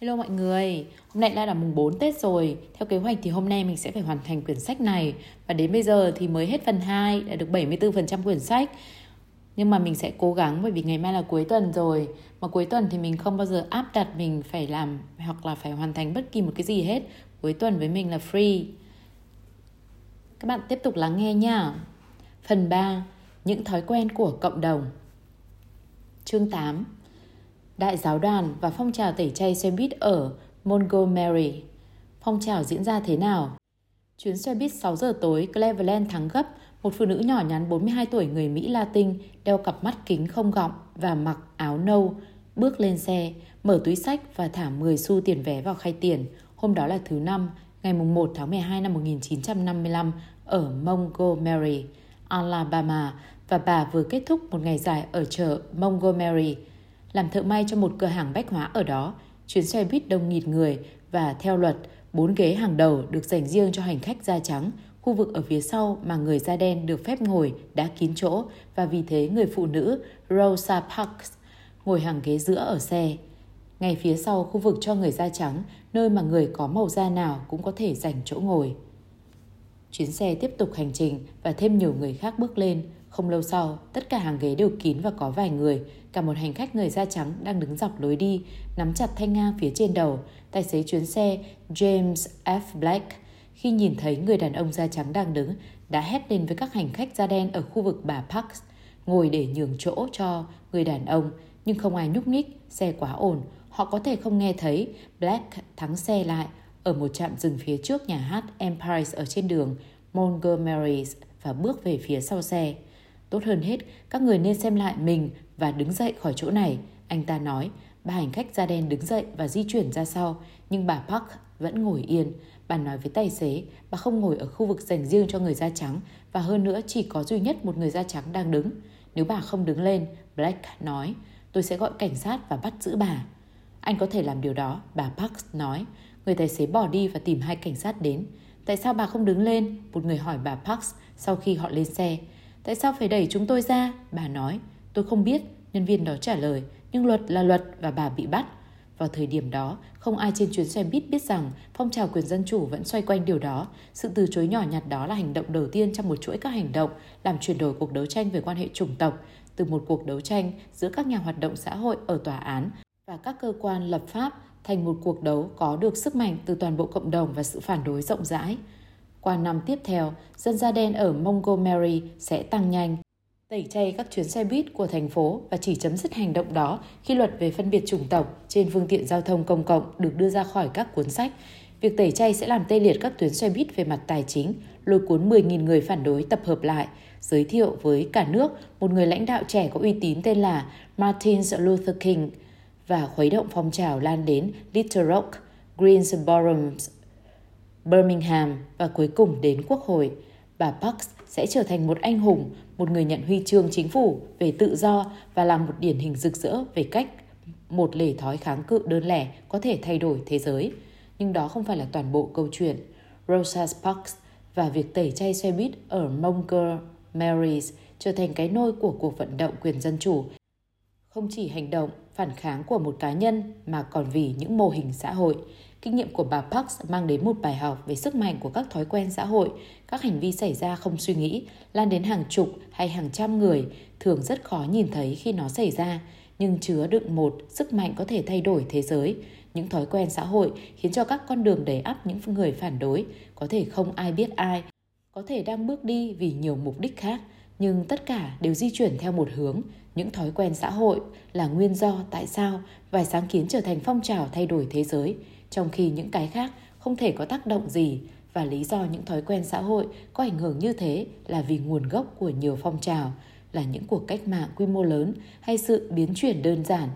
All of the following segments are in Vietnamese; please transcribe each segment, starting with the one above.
Hello mọi người, hôm nay đã là mùng 4 Tết rồi. Theo kế hoạch thì hôm nay mình sẽ phải hoàn thành quyển sách này. Và đến bây giờ thì mới hết phần 2, đã được 74% quyển sách. Nhưng mà mình sẽ cố gắng bởi vì ngày mai là cuối tuần rồi. Mà cuối tuần thì mình không bao giờ áp đặt mình phải làm hoặc là phải hoàn thành bất kỳ một cái gì hết. Cuối tuần với mình là free. Các bạn tiếp tục lắng nghe nha. Phần 3 Những thói quen của cộng đồng. Chương 8 Đại giáo đoàn và phong trào tẩy chay xe buýt ở Montgomery. Phong trào diễn ra thế nào? Chuyến xe buýt 6 giờ tối, Cleveland thắng gấp, một phụ nữ nhỏ nhắn 42 tuổi người Mỹ Latin, đeo cặp mắt kính không gọng và mặc áo nâu, bước lên xe, mở túi sách và thả 10 xu tiền vé vào khay tiền. Hôm đó là thứ năm, ngày 1 tháng 12 năm 1955 ở Montgomery, Alabama và bà vừa kết thúc một ngày dài ở chợ Montgomery, làm thợ may cho một cửa hàng bách hóa ở đó. Chuyến xe buýt đông nghịt người và theo luật, bốn ghế hàng đầu được dành riêng cho hành khách da trắng. Khu vực ở phía sau mà người da đen được phép ngồi đã kín chỗ và vì thế người phụ nữ Rosa Parks ngồi hàng ghế giữa ở xe. Ngay phía sau khu vực cho người da trắng, nơi mà người có màu da nào cũng có thể dành chỗ ngồi. Chuyến xe tiếp tục hành trình và thêm nhiều người khác bước lên. Không lâu sau, tất cả hàng ghế đều kín và có vài người, cả một hành khách người da trắng đang đứng dọc lối đi, nắm chặt thanh ngang phía trên đầu. Tài xế chuyến xe James F. Black khi nhìn thấy người đàn ông da trắng đang đứng, đã hét lên với các hành khách da đen ở khu vực bà Parks, ngồi để nhường chỗ cho người đàn ông, nhưng không ai nhúc nhích, xe quá ồn, họ có thể không nghe thấy. Black thắng xe lại ở một trạm dừng phía trước nhà hát Empire ở trên đường Montgomery và bước về phía sau xe. Tốt hơn hết, các người nên xem lại mình và đứng dậy khỏi chỗ này. Anh ta nói, ba hành khách da đen đứng dậy và di chuyển ra sau, nhưng bà Park vẫn ngồi yên. Bà nói với tài xế, bà không ngồi ở khu vực dành riêng cho người da trắng và hơn nữa chỉ có duy nhất một người da trắng đang đứng. Nếu bà không đứng lên, Black nói, tôi sẽ gọi cảnh sát và bắt giữ bà. Anh có thể làm điều đó, bà Park nói. Người tài xế bỏ đi và tìm hai cảnh sát đến. Tại sao bà không đứng lên? Một người hỏi bà Parks sau khi họ lên xe. Tại sao phải đẩy chúng tôi ra? Bà nói. Tôi không biết, nhân viên đó trả lời. Nhưng luật là luật và bà bị bắt. Vào thời điểm đó, không ai trên chuyến xe buýt biết rằng phong trào quyền dân chủ vẫn xoay quanh điều đó. Sự từ chối nhỏ nhặt đó là hành động đầu tiên trong một chuỗi các hành động làm chuyển đổi cuộc đấu tranh về quan hệ chủng tộc từ một cuộc đấu tranh giữa các nhà hoạt động xã hội ở tòa án và các cơ quan lập pháp thành một cuộc đấu có được sức mạnh từ toàn bộ cộng đồng và sự phản đối rộng rãi. Qua năm tiếp theo, dân da đen ở Montgomery sẽ tăng nhanh, tẩy chay các chuyến xe buýt của thành phố và chỉ chấm dứt hành động đó khi luật về phân biệt chủng tộc trên phương tiện giao thông công cộng được đưa ra khỏi các cuốn sách. Việc tẩy chay sẽ làm tê liệt các tuyến xe buýt về mặt tài chính, lôi cuốn 10.000 người phản đối tập hợp lại, giới thiệu với cả nước một người lãnh đạo trẻ có uy tín tên là Martin Luther King và khuấy động phong trào lan đến Little Rock, Greensboro, Birmingham và cuối cùng đến Quốc hội. Bà Parks sẽ trở thành một anh hùng, một người nhận huy chương chính phủ về tự do và là một điển hình rực rỡ về cách một lề thói kháng cự đơn lẻ có thể thay đổi thế giới. Nhưng đó không phải là toàn bộ câu chuyện. Rosa Parks và việc tẩy chay xe buýt ở Montgomery trở thành cái nôi của cuộc vận động quyền dân chủ. Không chỉ hành động phản kháng của một cá nhân mà còn vì những mô hình xã hội. Kinh nghiệm của bà Parks mang đến một bài học về sức mạnh của các thói quen xã hội, các hành vi xảy ra không suy nghĩ, lan đến hàng chục hay hàng trăm người, thường rất khó nhìn thấy khi nó xảy ra, nhưng chứa đựng một sức mạnh có thể thay đổi thế giới. Những thói quen xã hội khiến cho các con đường đầy ắp những người phản đối, có thể không ai biết ai, có thể đang bước đi vì nhiều mục đích khác, nhưng tất cả đều di chuyển theo một hướng, những thói quen xã hội là nguyên do tại sao vài sáng kiến trở thành phong trào thay đổi thế giới, trong khi những cái khác không thể có tác động gì và lý do những thói quen xã hội có ảnh hưởng như thế là vì nguồn gốc của nhiều phong trào, là những cuộc cách mạng quy mô lớn hay sự biến chuyển đơn giản.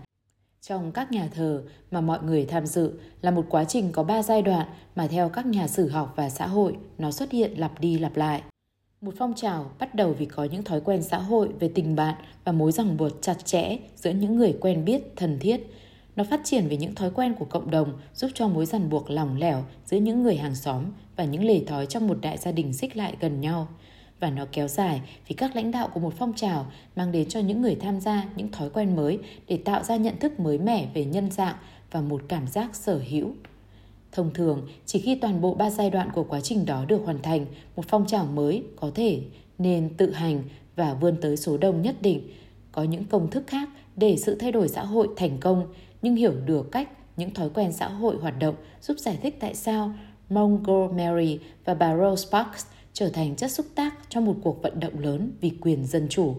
Trong các nhà thờ mà mọi người tham dự là một quá trình có ba giai đoạn mà theo các nhà sử học và xã hội nó xuất hiện lặp đi lặp lại. Một phong trào bắt đầu vì có những thói quen xã hội về tình bạn và mối ràng buộc chặt chẽ giữa những người quen biết, thân thiết. Nó phát triển về những thói quen của cộng đồng giúp cho mối ràng buộc lỏng lẻo giữa những người hàng xóm và những lề thói trong một đại gia đình xích lại gần nhau. Và nó kéo dài vì các lãnh đạo của một phong trào mang đến cho những người tham gia những thói quen mới để tạo ra nhận thức mới mẻ về nhân dạng và một cảm giác sở hữu. Thông thường, chỉ khi toàn bộ ba giai đoạn của quá trình đó được hoàn thành, một phong trào mới có thể nên tự hành và vươn tới số đông nhất định. Có những công thức khác để sự thay đổi xã hội thành công, nhưng hiểu được cách những thói quen xã hội hoạt động giúp giải thích tại sao Montgomery và bà Rose Parks trở thành chất xúc tác cho một cuộc vận động lớn vì quyền dân chủ.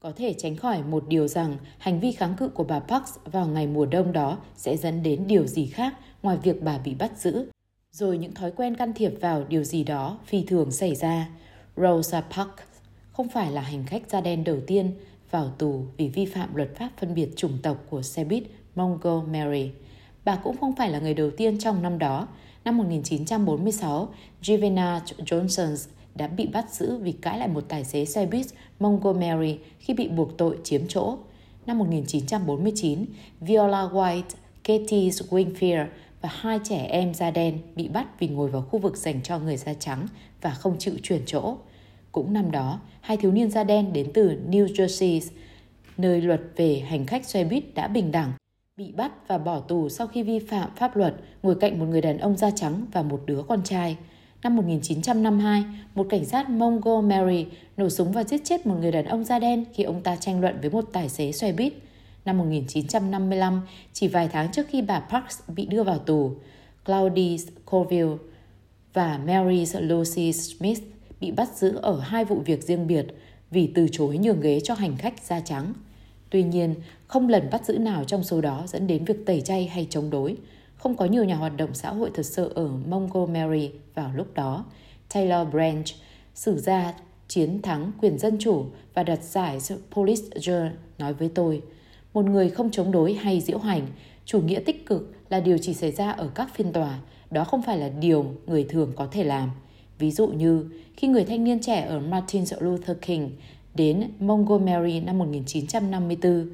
Có thể tránh khỏi một điều rằng hành vi kháng cự của bà Parks vào ngày mùa đông đó sẽ dẫn đến điều gì khác ngoài việc bà bị bắt giữ. Rồi những thói quen can thiệp vào điều gì đó phi thường xảy ra. Rosa Parks không phải là hành khách da đen đầu tiên vào tù vì vi phạm luật pháp phân biệt chủng tộc của xe buýt Montgomery. Bà cũng không phải là người đầu tiên trong năm đó. Năm 1946, Giovanna Johnson đã bị bắt giữ vì cãi lại một tài xế xe buýt Montgomery khi bị buộc tội chiếm chỗ. Năm 1949, Viola White, Katie Wingfield và hai trẻ em da đen bị bắt vì ngồi vào khu vực dành cho người da trắng và không chịu chuyển chỗ. Cũng năm đó, hai thiếu niên da đen đến từ New Jersey, nơi luật về hành khách xe buýt đã bình đẳng, bị bắt và bỏ tù sau khi vi phạm pháp luật ngồi cạnh một người đàn ông da trắng và một đứa con trai. Năm 1952, một cảnh sát Montgomery nổ súng và giết chết một người đàn ông da đen khi ông ta tranh luận với một tài xế xe buýt. Năm 1955, chỉ vài tháng trước khi bà Parks bị đưa vào tù, Claudie Colville và Mary Lucy Smith bị bắt giữ ở hai vụ việc riêng biệt vì từ chối nhường ghế cho hành khách da trắng. Tuy nhiên, không lần bắt giữ nào trong số đó dẫn đến việc tẩy chay hay chống đối. Không có nhiều nhà hoạt động xã hội thật sự ở Montgomery vào lúc đó. Taylor Branch, sử gia chiến thắng quyền dân chủ và đặt giải Pulitzer nói với tôi, một người không chống đối hay diễu hành, chủ nghĩa tích cực là điều chỉ xảy ra ở các phiên tòa, đó không phải là điều người thường có thể làm. Ví dụ như khi người thanh niên trẻ ở Martin Luther King đến Montgomery năm 1954,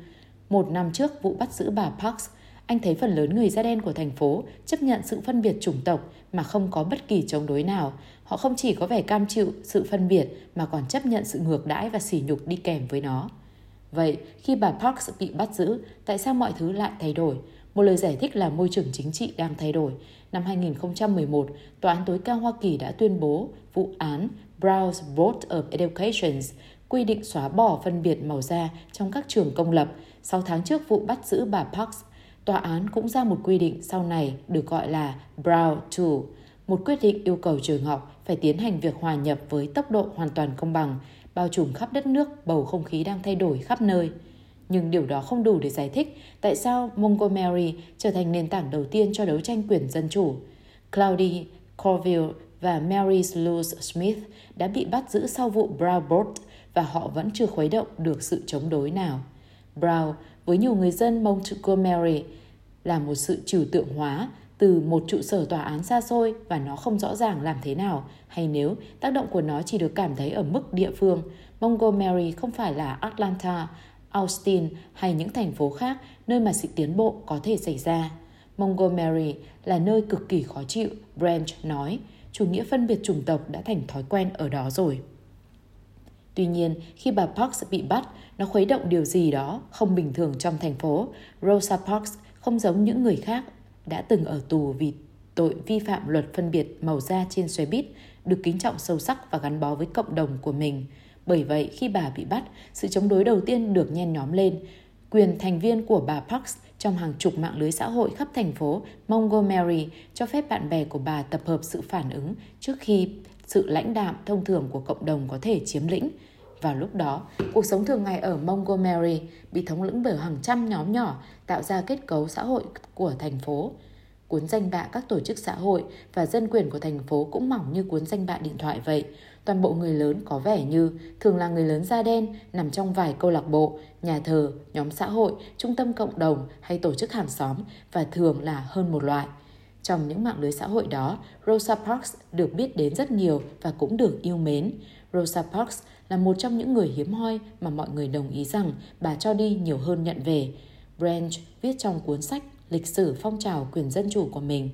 một năm trước vụ bắt giữ bà Parks, anh thấy phần lớn người da đen của thành phố chấp nhận sự phân biệt chủng tộc mà không có bất kỳ chống đối nào. Họ không chỉ có vẻ cam chịu sự phân biệt mà còn chấp nhận sự ngược đãi và sỉ nhục đi kèm với nó. Vậy, khi bà Parks bị bắt giữ, tại sao mọi thứ lại thay đổi? Một lời giải thích là môi trường chính trị đang thay đổi. Năm 2011, Tòa án tối cao Hoa Kỳ đã tuyên bố vụ án Brown's Board of Education quy định xóa bỏ phân biệt màu da trong các trường công lập. 6 tháng trước vụ bắt giữ bà Parks, tòa án cũng ra một quy định sau này được gọi là Brown 2, một quyết định yêu cầu trường học phải tiến hành việc hòa nhập với tốc độ hoàn toàn công bằng, bao trùm khắp đất nước, bầu không khí đang thay đổi khắp nơi. Nhưng điều đó không đủ để giải thích tại sao Montgomery trở thành nền tảng đầu tiên cho đấu tranh quyền dân chủ. Claudie Corville và Mary Louise Smith đã bị bắt giữ sau vụ Brown Board và họ vẫn chưa khuấy động được sự chống đối nào. Brown với nhiều người dân Montgomery là một sự trừu tượng hóa từ một trụ sở tòa án xa xôi và nó không rõ ràng làm thế nào hay nếu tác động của nó chỉ được cảm thấy ở mức địa phương. Montgomery không phải là Atlanta, Austin hay những thành phố khác nơi mà sự tiến bộ có thể xảy ra. Montgomery là nơi cực kỳ khó chịu, Branch nói. Chủ nghĩa phân biệt chủng tộc đã thành thói quen ở đó rồi. Tuy nhiên, khi bà Parks bị bắt, nó khuấy động điều gì đó không bình thường trong thành phố. Rosa Parks không giống những người khác đã từng ở tù vì tội vi phạm luật phân biệt màu da trên xe buýt, được kính trọng sâu sắc và gắn bó với cộng đồng của mình. Bởi vậy, khi bà bị bắt, sự chống đối đầu tiên được nhen nhóm lên. Quyền thành viên của bà Parks trong hàng chục mạng lưới xã hội khắp thành phố Montgomery cho phép bạn bè của bà tập hợp sự phản ứng trước khi sự lãnh đạm thông thường của cộng đồng có thể chiếm lĩnh. Vào lúc đó, cuộc sống thường ngày ở Montgomery bị thống lĩnh bởi hàng trăm nhóm nhỏ tạo ra kết cấu xã hội của thành phố. Cuốn danh bạ các tổ chức xã hội và dân quyền của thành phố cũng mỏng như cuốn danh bạ điện thoại vậy. Toàn bộ người lớn có vẻ như thường là người lớn da đen nằm trong vài câu lạc bộ, nhà thờ, nhóm xã hội, trung tâm cộng đồng hay tổ chức hàng xóm và thường là hơn một loại. Trong những mạng lưới xã hội đó, Rosa Parks được biết đến rất nhiều và cũng được yêu mến. Rosa Parks là một trong những người hiếm hoi mà mọi người đồng ý rằng bà cho đi nhiều hơn nhận về. Branch viết trong cuốn sách Lịch sử phong trào quyền dân chủ của mình,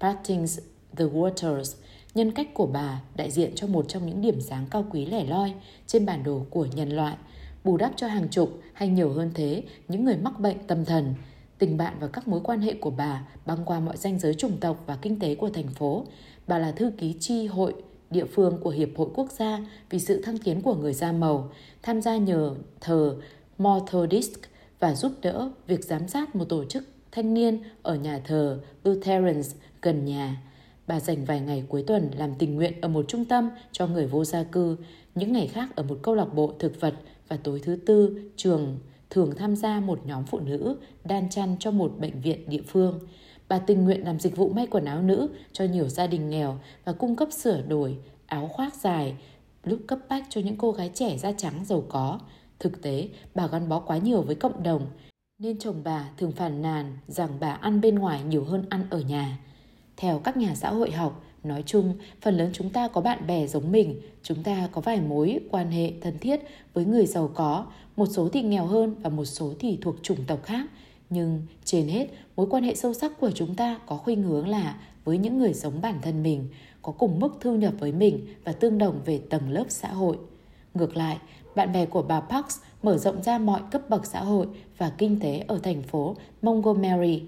Partings the Waters, nhân cách của bà đại diện cho một trong những điểm sáng cao quý lẻ loi trên bản đồ của nhân loại, bù đắp cho hàng chục hay nhiều hơn thế những người mắc bệnh tâm thần. Tình bạn và các mối quan hệ của bà băng qua mọi ranh giới chủng tộc và kinh tế của thành phố. Bà là thư ký chi hội địa phương của Hiệp hội Quốc gia vì sự thăng tiến của người da màu, tham gia nhờ thờ Methodist và giúp đỡ việc giám sát một tổ chức thanh niên ở nhà thờ Lutherans gần nhà. Bà dành vài ngày cuối tuần làm tình nguyện ở một trung tâm cho người vô gia cư, những ngày khác ở một câu lạc bộ thực vật và tối thứ tư trường thường tham gia một nhóm phụ nữ đan chăn cho một bệnh viện địa phương. Bà tình nguyện làm dịch vụ may quần áo nữ cho nhiều gia đình nghèo và cung cấp sửa đổi, áo khoác dài, lúc cấp bách cho những cô gái trẻ da trắng giàu có. Thực tế, bà gắn bó quá nhiều với cộng đồng, nên chồng bà thường phàn nàn rằng bà ăn bên ngoài nhiều hơn ăn ở nhà. Theo các nhà xã hội học, nói chung, phần lớn chúng ta có bạn bè giống mình, chúng ta có vài mối quan hệ thân thiết với người giàu có, một số thì nghèo hơn và một số thì thuộc chủng tộc khác. Nhưng trên hết, mối quan hệ sâu sắc của chúng ta có khuynh hướng là với những người giống bản thân mình, có cùng mức thu nhập với mình và tương đồng về tầng lớp xã hội. Ngược lại, bạn bè của bà Parks mở rộng ra mọi cấp bậc xã hội và kinh tế ở thành phố Montgomery.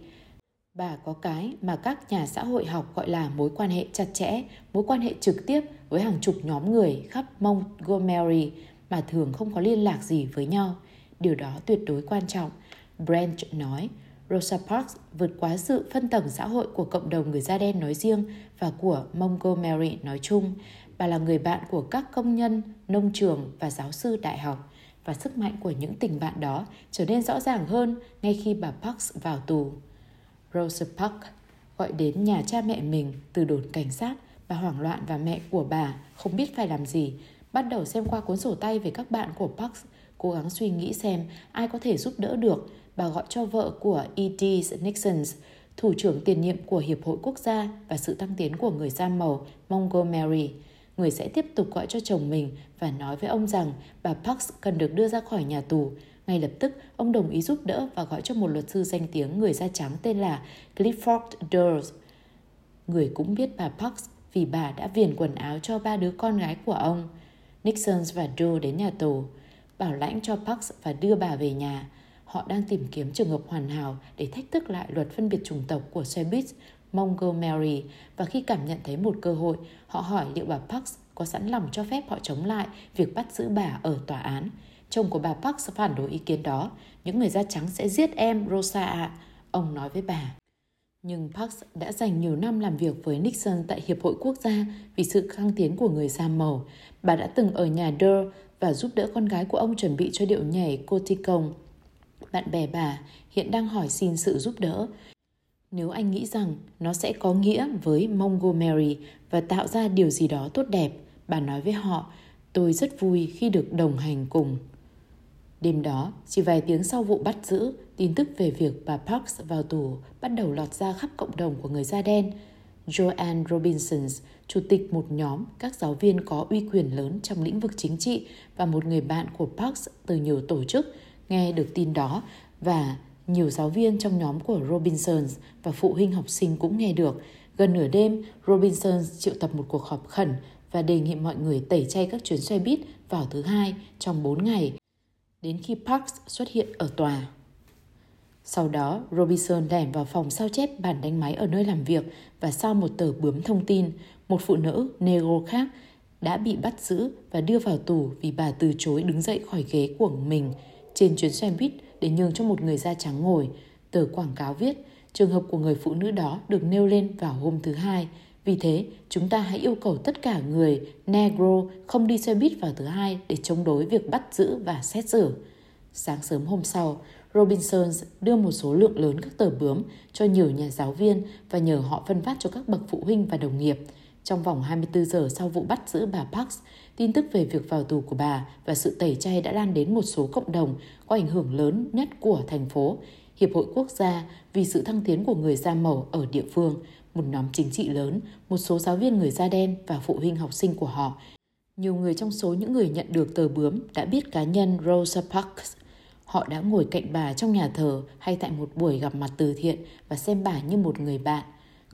Bà có cái mà các nhà xã hội học gọi là mối quan hệ chặt chẽ, mối quan hệ trực tiếp với hàng chục nhóm người khắp Montgomery mà thường không có liên lạc gì với nhau. Điều đó tuyệt đối quan trọng. Branch nói, Rosa Parks vượt quá sự phân tầng xã hội của cộng đồng người da đen nói riêng và của Montgomery nói chung. Bà là người bạn của các công nhân, nông trường và giáo sư đại học và sức mạnh của những tình bạn đó trở nên rõ ràng hơn ngay khi bà Parks vào tù. Rosa Parks gọi đến nhà cha mẹ mình từ đồn cảnh sát. Bà hoảng loạn và mẹ của bà không biết phải làm gì. Bắt đầu xem qua cuốn sổ tay về các bạn của Parks, cố gắng suy nghĩ xem ai có thể giúp đỡ được. Bà gọi cho vợ của E.D. Nixon, thủ trưởng tiền nhiệm của Hiệp hội Quốc gia và sự tăng tiến của người da màu Montgomery người sẽ tiếp tục gọi cho chồng mình và nói với ông rằng bà Parks cần được đưa ra khỏi nhà tù. Ngay lập tức, ông đồng ý giúp đỡ và gọi cho một luật sư danh tiếng người da trắng tên là Clifford Durs. Người cũng biết bà Parks vì bà đã viền quần áo cho ba đứa con gái của ông. Nixon và Joe đến nhà tù, bảo lãnh cho Parks và đưa bà về nhà. Họ đang tìm kiếm trường hợp hoàn hảo để thách thức lại luật phân biệt chủng tộc của xe buýt Montgomery và khi cảm nhận thấy một cơ hội, họ hỏi liệu bà Parks có sẵn lòng cho phép họ chống lại việc bắt giữ bà ở tòa án. Chồng của bà Parks phản đối ý kiến đó. Những người da trắng sẽ giết em, Rosa ạ. Ông nói với bà. Nhưng Parks đã dành nhiều năm làm việc với Nixon tại Hiệp hội Quốc gia vì sự khăng tiến của người da màu. Bà đã từng ở nhà Durr và giúp đỡ con gái của ông chuẩn bị cho điệu nhảy Coticon. Bạn bè bà hiện đang hỏi xin sự giúp đỡ. Nếu anh nghĩ rằng nó sẽ có nghĩa với Montgomery và tạo ra điều gì đó tốt đẹp, bà nói với họ, tôi rất vui khi được đồng hành cùng. Đêm đó, chỉ vài tiếng sau vụ bắt giữ, tin tức về việc bà Parks vào tù bắt đầu lọt ra khắp cộng đồng của người da đen. Joanne Robinson, chủ tịch một nhóm các giáo viên có uy quyền lớn trong lĩnh vực chính trị và một người bạn của Parks từ nhiều tổ chức, nghe được tin đó và nhiều giáo viên trong nhóm của Robinsons và phụ huynh học sinh cũng nghe được. Gần nửa đêm, Robinsons triệu tập một cuộc họp khẩn và đề nghị mọi người tẩy chay các chuyến xe buýt vào thứ hai trong 4 ngày, đến khi Parks xuất hiện ở tòa. Sau đó, Robinson lẻn vào phòng sao chép bản đánh máy ở nơi làm việc và sau một tờ bướm thông tin, một phụ nữ negro khác đã bị bắt giữ và đưa vào tù vì bà từ chối đứng dậy khỏi ghế của mình trên chuyến xe buýt để nhường cho một người da trắng ngồi. Tờ quảng cáo viết, trường hợp của người phụ nữ đó được nêu lên vào hôm thứ hai. Vì thế, chúng ta hãy yêu cầu tất cả người Negro không đi xe buýt vào thứ hai để chống đối việc bắt giữ và xét xử. Sáng sớm hôm sau, Robinson đưa một số lượng lớn các tờ bướm cho nhiều nhà giáo viên và nhờ họ phân phát cho các bậc phụ huynh và đồng nghiệp. Trong vòng 24 giờ sau vụ bắt giữ bà Parks, tin tức về việc vào tù của bà và sự tẩy chay đã lan đến một số cộng đồng có ảnh hưởng lớn nhất của thành phố, Hiệp hội Quốc gia vì sự thăng tiến của người da màu ở địa phương, một nhóm chính trị lớn, một số giáo viên người da đen và phụ huynh học sinh của họ. Nhiều người trong số những người nhận được tờ bướm đã biết cá nhân Rosa Parks. Họ đã ngồi cạnh bà trong nhà thờ hay tại một buổi gặp mặt từ thiện và xem bà như một người bạn.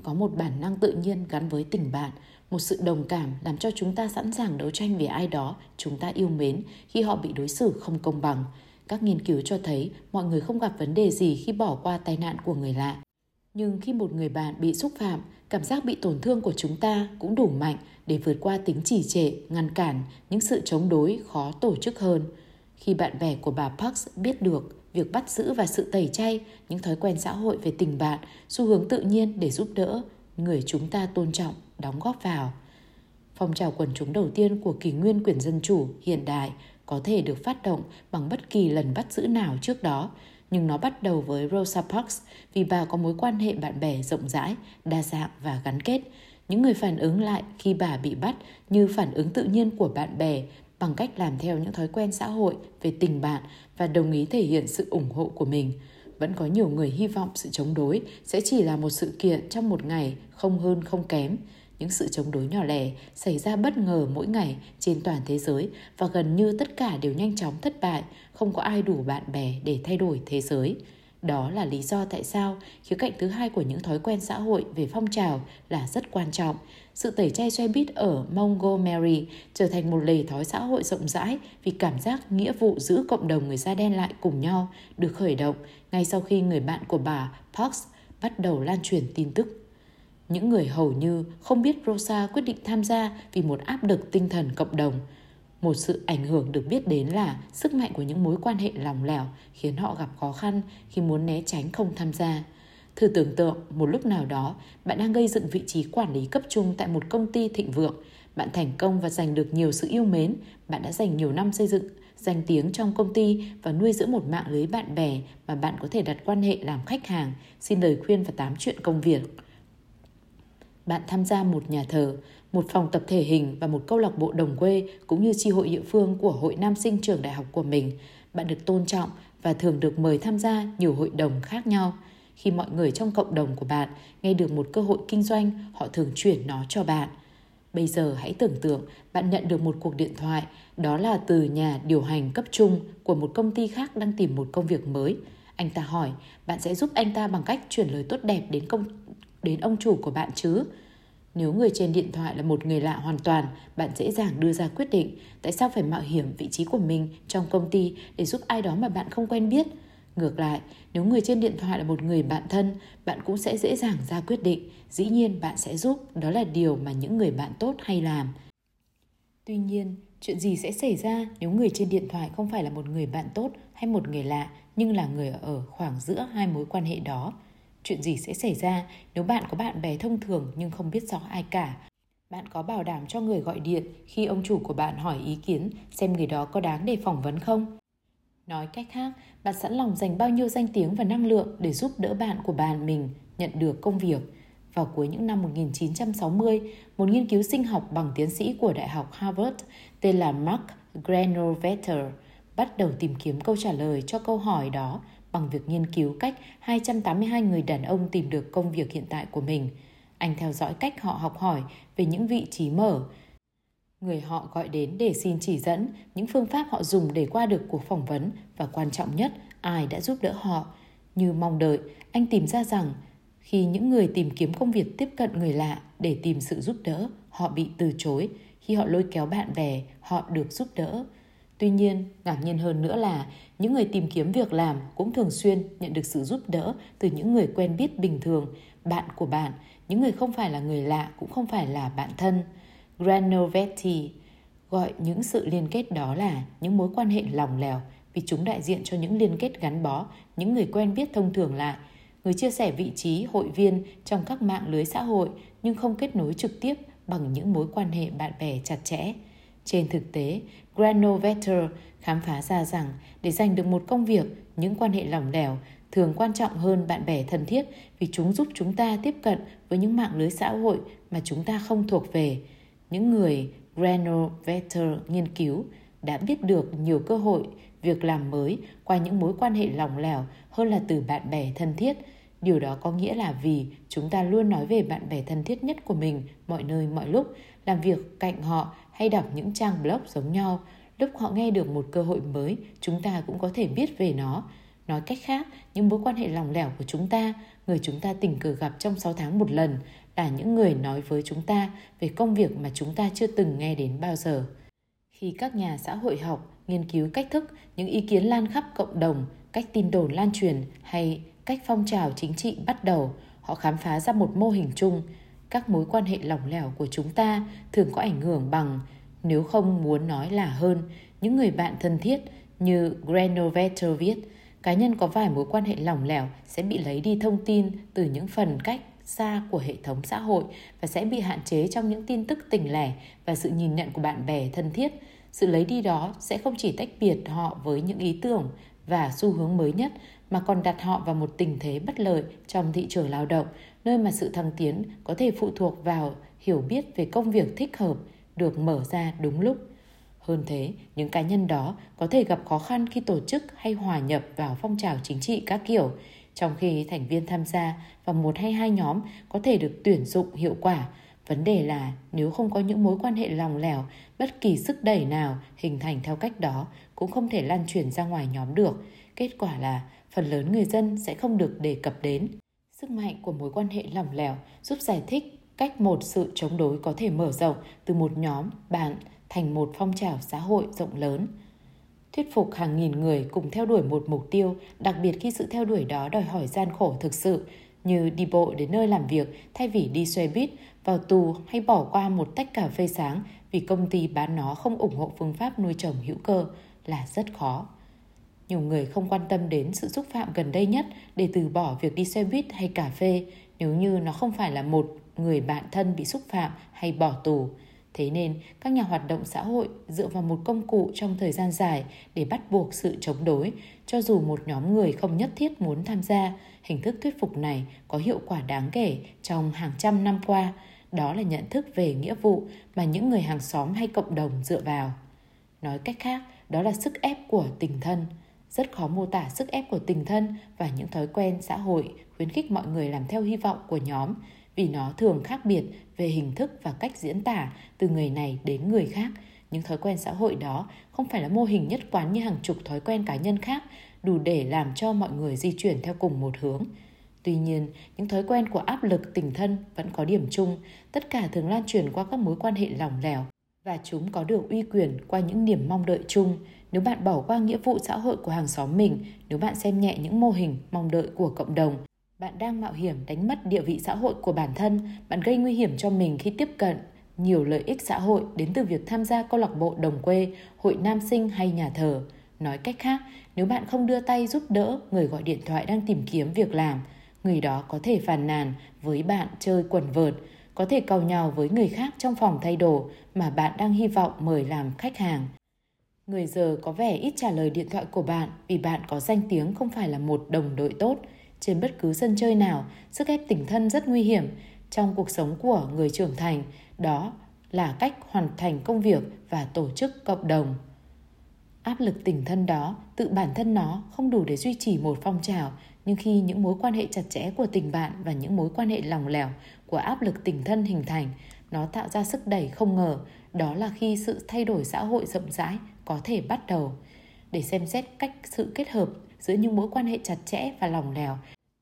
Có một bản năng tự nhiên gắn với tình bạn, một sự đồng cảm làm cho chúng ta sẵn sàng đấu tranh vì ai đó chúng ta yêu mến khi họ bị đối xử không công bằng. Các nghiên cứu cho thấy mọi người không gặp vấn đề gì khi bỏ qua tai nạn của người lạ. Nhưng khi một người bạn bị xúc phạm, cảm giác bị tổn thương của chúng ta cũng đủ mạnh để vượt qua tính trì trệ, ngăn cản những sự chống đối khó tổ chức hơn. Khi bạn bè của bà Parks biết được việc bắt giữ và sự tẩy chay, những thói quen xã hội về tình bạn, xu hướng tự nhiên để giúp đỡ, người chúng ta tôn trọng, đóng góp vào. Phong trào quần chúng đầu tiên của kỷ nguyên quyền dân chủ hiện đại có thể được phát động bằng bất kỳ lần bắt giữ nào trước đó, nhưng nó bắt đầu với Rosa Parks vì bà có mối quan hệ bạn bè rộng rãi, đa dạng và gắn kết. Những người phản ứng lại khi bà bị bắt như phản ứng tự nhiên của bạn bè bằng cách làm theo những thói quen xã hội về tình bạn và đồng ý thể hiện sự ủng hộ của mình. Vẫn có nhiều người hy vọng sự chống đối sẽ chỉ là một sự kiện trong một ngày, không hơn không kém. Những sự chống đối nhỏ lẻ xảy ra bất ngờ mỗi ngày trên toàn thế giới và gần như tất cả đều nhanh chóng thất bại, không có ai đủ bạn bè để thay đổi thế giới. Đó là lý do tại sao khía cạnh thứ hai của những thói quen xã hội về phong trào là rất quan trọng. Sự tẩy chay xe buýt ở Montgomery trở thành một lề thói xã hội rộng rãi vì cảm giác nghĩa vụ giữ cộng đồng người da đen lại cùng nhau được khởi động ngay sau khi người bạn của bà Parks bắt đầu lan truyền tin tức. Những người hầu như không biết Rosa quyết định tham gia vì một áp lực tinh thần cộng đồng – một sự ảnh hưởng được biết đến là sức mạnh của những mối quan hệ lòng lẻo khiến họ gặp khó khăn khi muốn né tránh không tham gia. Thử tưởng tượng một lúc nào đó bạn đang gây dựng vị trí quản lý cấp trung tại một công ty thịnh vượng. Bạn thành công và giành được nhiều sự yêu mến. Bạn đã dành nhiều năm xây dựng danh tiếng trong công ty và nuôi dưỡng một mạng lưới bạn bè mà bạn có thể đặt quan hệ làm khách hàng, xin lời khuyên và tám chuyện công việc. Bạn tham gia một nhà thờ, một phòng tập thể hình và một câu lạc bộ đồng quê cũng như chi hội địa phương của hội nam sinh trường đại học của mình. Bạn được tôn trọng và thường được mời tham gia nhiều hội đồng khác nhau. Khi mọi người trong cộng đồng của bạn nghe được một cơ hội kinh doanh, họ thường chuyển nó cho bạn. Bây giờ hãy tưởng tượng bạn nhận được một cuộc điện thoại, đó là từ nhà điều hành cấp trung của một công ty khác đang tìm một công việc mới. Anh ta hỏi, bạn sẽ giúp anh ta bằng cách chuyển lời tốt đẹp đến công đến ông chủ của bạn chứ? Nếu người trên điện thoại là một người lạ hoàn toàn, bạn dễ dàng đưa ra quyết định tại sao phải mạo hiểm vị trí của mình trong công ty để giúp ai đó mà bạn không quen biết. Ngược lại, nếu người trên điện thoại là một người bạn thân, bạn cũng sẽ dễ dàng ra quyết định. Dĩ nhiên bạn sẽ giúp, đó là điều mà những người bạn tốt hay làm. Tuy nhiên, chuyện gì sẽ xảy ra nếu người trên điện thoại không phải là một người bạn tốt hay một người lạ nhưng là người ở khoảng giữa hai mối quan hệ đó? Chuyện gì sẽ xảy ra nếu bạn có bạn bè thông thường nhưng không biết rõ ai cả? Bạn có bảo đảm cho người gọi điện khi ông chủ của bạn hỏi ý kiến xem người đó có đáng để phỏng vấn không? Nói cách khác, bạn sẵn lòng dành bao nhiêu danh tiếng và năng lượng để giúp đỡ bạn của bạn mình nhận được công việc. Vào cuối những năm 1960, một nghiên cứu sinh học bằng tiến sĩ của Đại học Harvard tên là Mark Granovetter bắt đầu tìm kiếm câu trả lời cho câu hỏi đó bằng việc nghiên cứu cách 282 người đàn ông tìm được công việc hiện tại của mình. Anh theo dõi cách họ học hỏi về những vị trí mở, người họ gọi đến để xin chỉ dẫn những phương pháp họ dùng để qua được cuộc phỏng vấn và quan trọng nhất, ai đã giúp đỡ họ. Như mong đợi, anh tìm ra rằng khi những người tìm kiếm công việc tiếp cận người lạ để tìm sự giúp đỡ, họ bị từ chối. Khi họ lôi kéo bạn bè, họ được giúp đỡ. Tuy nhiên, ngạc nhiên hơn nữa là những người tìm kiếm việc làm cũng thường xuyên nhận được sự giúp đỡ từ những người quen biết bình thường, bạn của bạn, những người không phải là người lạ cũng không phải là bạn thân. Granovetti gọi những sự liên kết đó là những mối quan hệ lòng lèo vì chúng đại diện cho những liên kết gắn bó, những người quen biết thông thường lại, người chia sẻ vị trí hội viên trong các mạng lưới xã hội nhưng không kết nối trực tiếp bằng những mối quan hệ bạn bè chặt chẽ. Trên thực tế, Granovetter khám phá ra rằng để giành được một công việc, những quan hệ lỏng lẻo thường quan trọng hơn bạn bè thân thiết vì chúng giúp chúng ta tiếp cận với những mạng lưới xã hội mà chúng ta không thuộc về. Những người Granovetter nghiên cứu đã biết được nhiều cơ hội việc làm mới qua những mối quan hệ lỏng lẻo hơn là từ bạn bè thân thiết. Điều đó có nghĩa là vì chúng ta luôn nói về bạn bè thân thiết nhất của mình mọi nơi mọi lúc, làm việc cạnh họ hay đọc những trang blog giống nhau, lúc họ nghe được một cơ hội mới, chúng ta cũng có thể biết về nó. Nói cách khác, những mối quan hệ lòng lẻo của chúng ta, người chúng ta tình cờ gặp trong 6 tháng một lần, là những người nói với chúng ta về công việc mà chúng ta chưa từng nghe đến bao giờ. Khi các nhà xã hội học nghiên cứu cách thức những ý kiến lan khắp cộng đồng, cách tin đồn lan truyền hay cách phong trào chính trị bắt đầu, họ khám phá ra một mô hình chung. Các mối quan hệ lỏng lẻo của chúng ta thường có ảnh hưởng bằng, nếu không muốn nói là hơn, những người bạn thân thiết như Granovetter viết, cá nhân có vài mối quan hệ lỏng lẻo sẽ bị lấy đi thông tin từ những phần cách xa của hệ thống xã hội và sẽ bị hạn chế trong những tin tức tình lẻ và sự nhìn nhận của bạn bè thân thiết. Sự lấy đi đó sẽ không chỉ tách biệt họ với những ý tưởng và xu hướng mới nhất mà còn đặt họ vào một tình thế bất lợi trong thị trường lao động, nơi mà sự thăng tiến có thể phụ thuộc vào hiểu biết về công việc thích hợp được mở ra đúng lúc. Hơn thế, những cá nhân đó có thể gặp khó khăn khi tổ chức hay hòa nhập vào phong trào chính trị các kiểu, trong khi thành viên tham gia vào một hay hai nhóm có thể được tuyển dụng hiệu quả. Vấn đề là nếu không có những mối quan hệ lòng lẻo, bất kỳ sức đẩy nào hình thành theo cách đó cũng không thể lan truyền ra ngoài nhóm được. Kết quả là phần lớn người dân sẽ không được đề cập đến. Sức mạnh của mối quan hệ lỏng lẻo giúp giải thích cách một sự chống đối có thể mở rộng từ một nhóm bạn thành một phong trào xã hội rộng lớn. Thuyết phục hàng nghìn người cùng theo đuổi một mục tiêu, đặc biệt khi sự theo đuổi đó đòi hỏi gian khổ thực sự, như đi bộ đến nơi làm việc thay vì đi xe buýt, vào tù hay bỏ qua một tách cà phê sáng vì công ty bán nó không ủng hộ phương pháp nuôi trồng hữu cơ là rất khó. Nhiều người không quan tâm đến sự xúc phạm gần đây nhất để từ bỏ việc đi xe buýt hay cà phê nếu như nó không phải là một người bạn thân bị xúc phạm hay bỏ tù. Thế nên, các nhà hoạt động xã hội dựa vào một công cụ trong thời gian dài để bắt buộc sự chống đối, cho dù một nhóm người không nhất thiết muốn tham gia. Hình thức thuyết phục này có hiệu quả đáng kể trong hàng trăm năm qua. Đó là nhận thức về nghĩa vụ mà những người hàng xóm hay cộng đồng dựa vào. Nói cách khác, đó là sức ép của tình thân. Rất khó mô tả sức ép của tình thân và những thói quen xã hội khuyến khích mọi người làm theo hy vọng của nhóm vì nó thường khác biệt về hình thức và cách diễn tả từ người này đến người khác. Những thói quen xã hội đó không phải là mô hình nhất quán như hàng chục thói quen cá nhân khác, đủ để làm cho mọi người di chuyển theo cùng một hướng. Tuy nhiên, những thói quen của áp lực tình thân vẫn có điểm chung, tất cả thường lan truyền qua các mối quan hệ lỏng lẻo và chúng có được uy quyền qua những niềm mong đợi chung. Nếu bạn bỏ qua nghĩa vụ xã hội của hàng xóm mình, nếu bạn xem nhẹ những mô hình mong đợi của cộng đồng, bạn đang mạo hiểm đánh mất địa vị xã hội của bản thân, bạn gây nguy hiểm cho mình khi tiếp cận nhiều lợi ích xã hội đến từ việc tham gia câu lạc bộ đồng quê, hội nam sinh hay nhà thờ. Nói cách khác, nếu bạn không đưa tay giúp đỡ người gọi điện thoại đang tìm kiếm việc làm, người đó có thể phàn nàn với bạn chơi quần vợt, có thể cầu nhào với người khác trong phòng thay đồ mà bạn đang hy vọng mời làm khách hàng. Người giờ có vẻ ít trả lời điện thoại của bạn vì bạn có danh tiếng không phải là một đồng đội tốt – trên bất cứ sân chơi nào, sức ép tình thân rất nguy hiểm trong cuộc sống của người trưởng thành. Đó là cách hoàn thành công việc và tổ chức cộng đồng. Áp lực tình thân đó, tự bản thân nó không đủ để duy trì một phong trào, nhưng khi những mối quan hệ chặt chẽ của tình bạn và những mối quan hệ lòng lẻo của áp lực tình thân hình thành, nó tạo ra sức đẩy không ngờ, đó là khi sự thay đổi xã hội rộng rãi có thể bắt đầu. Để xem xét cách sự kết hợp giữa những mối quan hệ chặt chẽ và lòng lẻo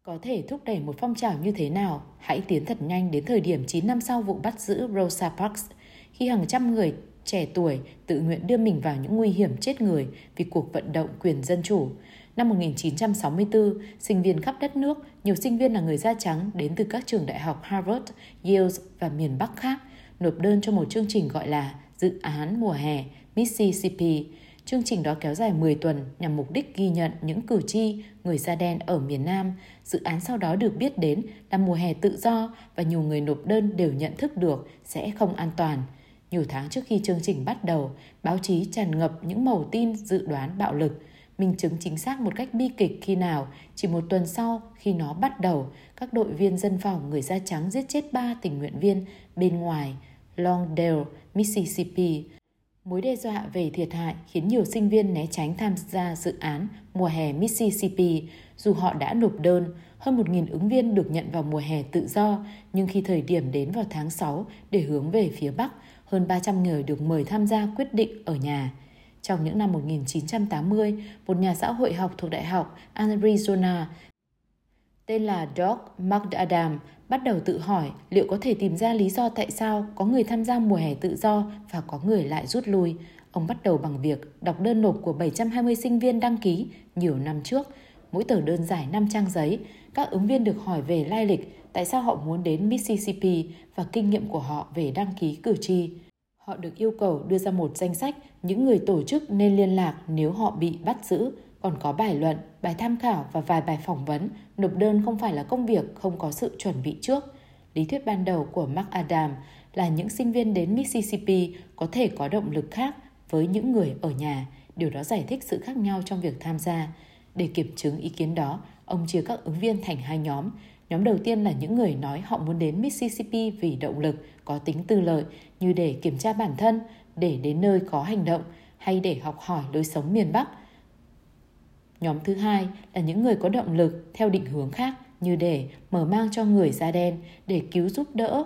có thể thúc đẩy một phong trào như thế nào? Hãy tiến thật nhanh đến thời điểm 9 năm sau vụ bắt giữ Rosa Parks, khi hàng trăm người trẻ tuổi tự nguyện đưa mình vào những nguy hiểm chết người vì cuộc vận động quyền dân chủ. Năm 1964, sinh viên khắp đất nước, nhiều sinh viên là người da trắng đến từ các trường đại học Harvard, Yale và miền Bắc khác, nộp đơn cho một chương trình gọi là Dự án mùa hè Mississippi Chương trình đó kéo dài 10 tuần nhằm mục đích ghi nhận những cử tri, người da đen ở miền Nam. Dự án sau đó được biết đến là mùa hè tự do và nhiều người nộp đơn đều nhận thức được sẽ không an toàn. Nhiều tháng trước khi chương trình bắt đầu, báo chí tràn ngập những màu tin dự đoán bạo lực, minh chứng chính xác một cách bi kịch khi nào, chỉ một tuần sau khi nó bắt đầu, các đội viên dân phòng người da trắng giết chết ba tình nguyện viên bên ngoài Longdale, Mississippi. Mối đe dọa về thiệt hại khiến nhiều sinh viên né tránh tham gia dự án mùa hè Mississippi dù họ đã nộp đơn. Hơn 1.000 ứng viên được nhận vào mùa hè tự do, nhưng khi thời điểm đến vào tháng 6 để hướng về phía Bắc, hơn 300 người được mời tham gia quyết định ở nhà. Trong những năm 1980, một nhà xã hội học thuộc Đại học Arizona tên là Doc McAdam bắt đầu tự hỏi liệu có thể tìm ra lý do tại sao có người tham gia mùa hè tự do và có người lại rút lui. ông bắt đầu bằng việc đọc đơn nộp của 720 sinh viên đăng ký nhiều năm trước. Mỗi tờ đơn dài 5 trang giấy, các ứng viên được hỏi về lai lịch, tại sao họ muốn đến Mississippi và kinh nghiệm của họ về đăng ký cử tri. Họ được yêu cầu đưa ra một danh sách những người tổ chức nên liên lạc nếu họ bị bắt giữ, còn có bài luận, bài tham khảo và vài bài phỏng vấn. Nộp đơn không phải là công việc không có sự chuẩn bị trước. Lý thuyết ban đầu của Mark Adam là những sinh viên đến Mississippi có thể có động lực khác với những người ở nhà. Điều đó giải thích sự khác nhau trong việc tham gia. Để kiểm chứng ý kiến đó, ông chia các ứng viên thành hai nhóm. Nhóm đầu tiên là những người nói họ muốn đến Mississippi vì động lực, có tính tư lợi như để kiểm tra bản thân, để đến nơi có hành động hay để học hỏi lối sống miền Bắc. Nhóm thứ hai là những người có động lực theo định hướng khác như để mở mang cho người da đen, để cứu giúp đỡ,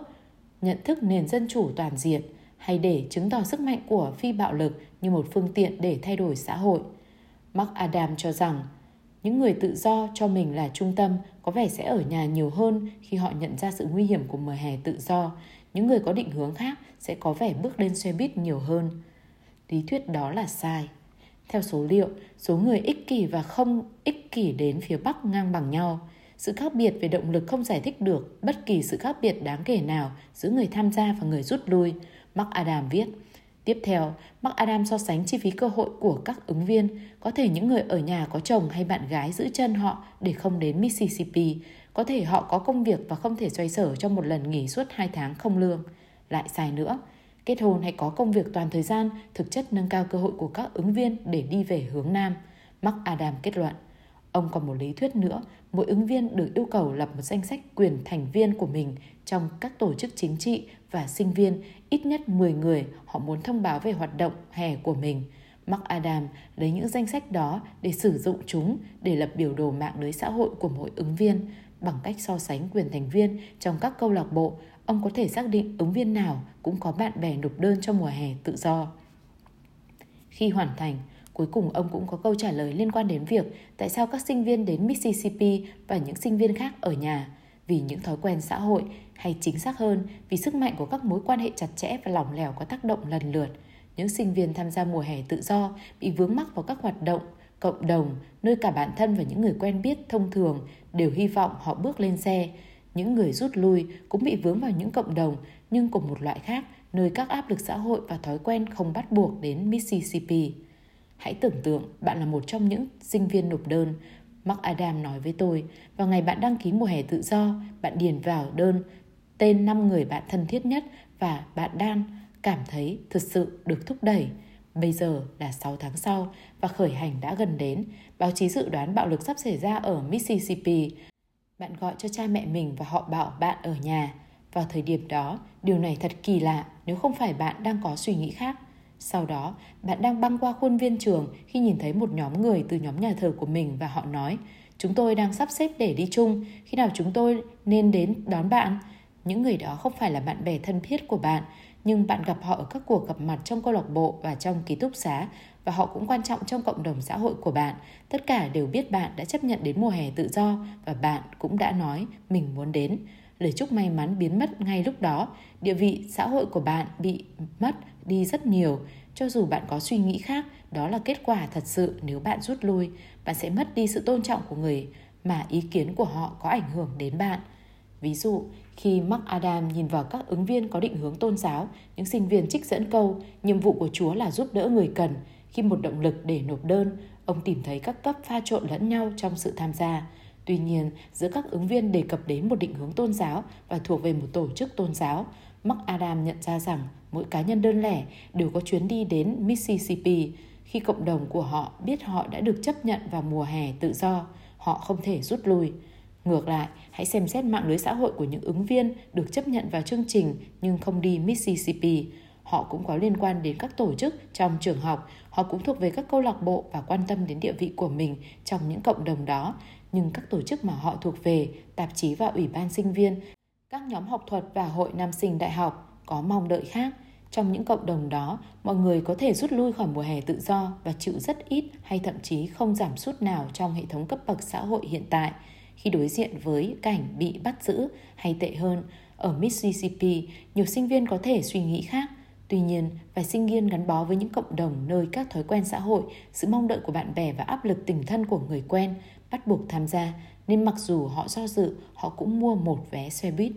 nhận thức nền dân chủ toàn diện hay để chứng tỏ sức mạnh của phi bạo lực như một phương tiện để thay đổi xã hội. Mark Adam cho rằng những người tự do cho mình là trung tâm có vẻ sẽ ở nhà nhiều hơn khi họ nhận ra sự nguy hiểm của mùa hè tự do. Những người có định hướng khác sẽ có vẻ bước lên xe buýt nhiều hơn. Lý thuyết đó là sai. Theo số liệu, số người ích kỷ và không ích kỷ đến phía Bắc ngang bằng nhau. Sự khác biệt về động lực không giải thích được bất kỳ sự khác biệt đáng kể nào giữa người tham gia và người rút lui, Mark Adam viết. Tiếp theo, Mark Adam so sánh chi phí cơ hội của các ứng viên. Có thể những người ở nhà có chồng hay bạn gái giữ chân họ để không đến Mississippi. Có thể họ có công việc và không thể xoay sở trong một lần nghỉ suốt 2 tháng không lương. Lại sai nữa, kết hôn hay có công việc toàn thời gian thực chất nâng cao cơ hội của các ứng viên để đi về hướng Nam. Mark Adam kết luận. Ông còn một lý thuyết nữa, mỗi ứng viên được yêu cầu lập một danh sách quyền thành viên của mình trong các tổ chức chính trị và sinh viên, ít nhất 10 người họ muốn thông báo về hoạt động hè của mình. Mark Adam lấy những danh sách đó để sử dụng chúng để lập biểu đồ mạng lưới xã hội của mỗi ứng viên. Bằng cách so sánh quyền thành viên trong các câu lạc bộ, ông có thể xác định ứng viên nào cũng có bạn bè nộp đơn cho mùa hè tự do. Khi hoàn thành, Cuối cùng ông cũng có câu trả lời liên quan đến việc tại sao các sinh viên đến Mississippi và những sinh viên khác ở nhà. Vì những thói quen xã hội hay chính xác hơn vì sức mạnh của các mối quan hệ chặt chẽ và lỏng lẻo có tác động lần lượt. Những sinh viên tham gia mùa hè tự do bị vướng mắc vào các hoạt động, cộng đồng, nơi cả bản thân và những người quen biết thông thường đều hy vọng họ bước lên xe. Những người rút lui cũng bị vướng vào những cộng đồng nhưng cùng một loại khác, nơi các áp lực xã hội và thói quen không bắt buộc đến Mississippi. Hãy tưởng tượng bạn là một trong những sinh viên nộp đơn. Mark Adam nói với tôi, vào ngày bạn đăng ký mùa hè tự do, bạn điền vào đơn tên 5 người bạn thân thiết nhất và bạn đang cảm thấy thực sự được thúc đẩy. Bây giờ là 6 tháng sau và khởi hành đã gần đến. Báo chí dự đoán bạo lực sắp xảy ra ở Mississippi. Bạn gọi cho cha mẹ mình và họ bảo bạn ở nhà. Vào thời điểm đó, điều này thật kỳ lạ nếu không phải bạn đang có suy nghĩ khác. Sau đó, bạn đang băng qua khuôn viên trường khi nhìn thấy một nhóm người từ nhóm nhà thờ của mình và họ nói Chúng tôi đang sắp xếp để đi chung, khi nào chúng tôi nên đến đón bạn? Những người đó không phải là bạn bè thân thiết của bạn, nhưng bạn gặp họ ở các cuộc gặp mặt trong câu lạc bộ và trong ký túc xá và họ cũng quan trọng trong cộng đồng xã hội của bạn. Tất cả đều biết bạn đã chấp nhận đến mùa hè tự do và bạn cũng đã nói mình muốn đến. Lời chúc may mắn biến mất ngay lúc đó, địa vị xã hội của bạn bị mất đi rất nhiều. Cho dù bạn có suy nghĩ khác, đó là kết quả thật sự nếu bạn rút lui, bạn sẽ mất đi sự tôn trọng của người mà ý kiến của họ có ảnh hưởng đến bạn. Ví dụ, khi Mark Adam nhìn vào các ứng viên có định hướng tôn giáo, những sinh viên trích dẫn câu, nhiệm vụ của Chúa là giúp đỡ người cần, khi một động lực để nộp đơn, ông tìm thấy các cấp pha trộn lẫn nhau trong sự tham gia. Tuy nhiên, giữa các ứng viên đề cập đến một định hướng tôn giáo và thuộc về một tổ chức tôn giáo, Mark Adam nhận ra rằng mỗi cá nhân đơn lẻ đều có chuyến đi đến Mississippi. Khi cộng đồng của họ biết họ đã được chấp nhận vào mùa hè tự do, họ không thể rút lui. Ngược lại, hãy xem xét mạng lưới xã hội của những ứng viên được chấp nhận vào chương trình nhưng không đi Mississippi. Họ cũng có liên quan đến các tổ chức trong trường học, họ cũng thuộc về các câu lạc bộ và quan tâm đến địa vị của mình trong những cộng đồng đó. Nhưng các tổ chức mà họ thuộc về, tạp chí và ủy ban sinh viên, các nhóm học thuật và hội nam sinh đại học có mong đợi khác. Trong những cộng đồng đó, mọi người có thể rút lui khỏi mùa hè tự do và chịu rất ít hay thậm chí không giảm sút nào trong hệ thống cấp bậc xã hội hiện tại khi đối diện với cảnh bị bắt giữ hay tệ hơn. Ở Mississippi, nhiều sinh viên có thể suy nghĩ khác. Tuy nhiên, phải sinh viên gắn bó với những cộng đồng nơi các thói quen xã hội, sự mong đợi của bạn bè và áp lực tình thân của người quen bắt buộc tham gia, nên mặc dù họ do dự, họ cũng mua một vé xe buýt.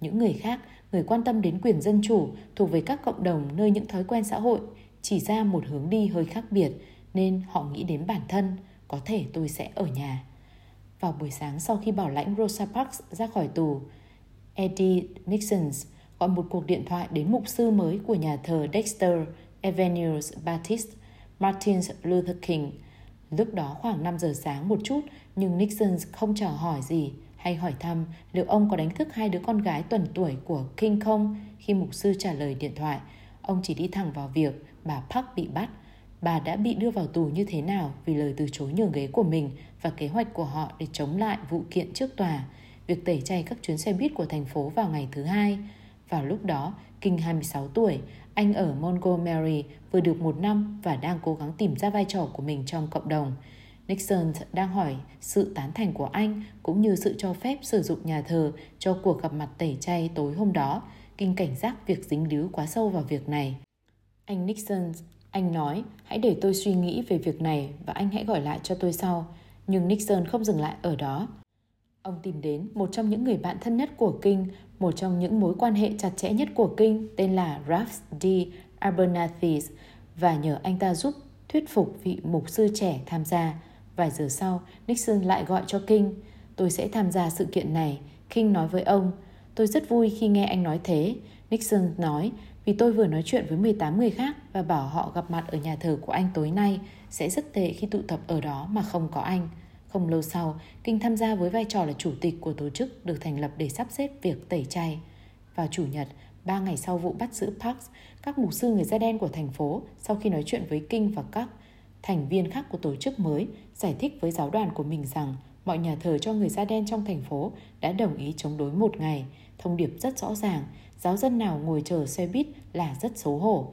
Những người khác, người quan tâm đến quyền dân chủ, thuộc về các cộng đồng nơi những thói quen xã hội, chỉ ra một hướng đi hơi khác biệt, nên họ nghĩ đến bản thân, có thể tôi sẽ ở nhà. Vào buổi sáng sau khi bảo lãnh Rosa Parks ra khỏi tù, Eddie Nixon gọi một cuộc điện thoại đến mục sư mới của nhà thờ Dexter Avenues Baptist, Martin Luther King. Lúc đó khoảng 5 giờ sáng một chút, nhưng Nixon không chào hỏi gì hay hỏi thăm liệu ông có đánh thức hai đứa con gái tuần tuổi của King không khi mục sư trả lời điện thoại. Ông chỉ đi thẳng vào việc bà Park bị bắt. Bà đã bị đưa vào tù như thế nào vì lời từ chối nhường ghế của mình và kế hoạch của họ để chống lại vụ kiện trước tòa, việc tẩy chay các chuyến xe buýt của thành phố vào ngày thứ hai. Vào lúc đó, Kinh 26 tuổi, anh ở Montgomery vừa được một năm và đang cố gắng tìm ra vai trò của mình trong cộng đồng. Nixon đang hỏi sự tán thành của anh cũng như sự cho phép sử dụng nhà thờ cho cuộc gặp mặt tẩy chay tối hôm đó. Kinh cảnh giác việc dính líu quá sâu vào việc này. Anh Nixon, anh nói, hãy để tôi suy nghĩ về việc này và anh hãy gọi lại cho tôi sau. Nhưng Nixon không dừng lại ở đó. Ông tìm đến một trong những người bạn thân nhất của kinh một trong những mối quan hệ chặt chẽ nhất của King tên là Ralph D. Abernathy và nhờ anh ta giúp thuyết phục vị mục sư trẻ tham gia. Vài giờ sau, Nixon lại gọi cho King. Tôi sẽ tham gia sự kiện này. King nói với ông. Tôi rất vui khi nghe anh nói thế. Nixon nói, vì tôi vừa nói chuyện với 18 người khác và bảo họ gặp mặt ở nhà thờ của anh tối nay sẽ rất tệ khi tụ tập ở đó mà không có anh. Không lâu sau, Kinh tham gia với vai trò là chủ tịch của tổ chức được thành lập để sắp xếp việc tẩy chay. Vào Chủ nhật, ba ngày sau vụ bắt giữ Parks, các mục sư người da đen của thành phố sau khi nói chuyện với Kinh và các thành viên khác của tổ chức mới giải thích với giáo đoàn của mình rằng mọi nhà thờ cho người da đen trong thành phố đã đồng ý chống đối một ngày. Thông điệp rất rõ ràng, giáo dân nào ngồi chờ xe buýt là rất xấu hổ.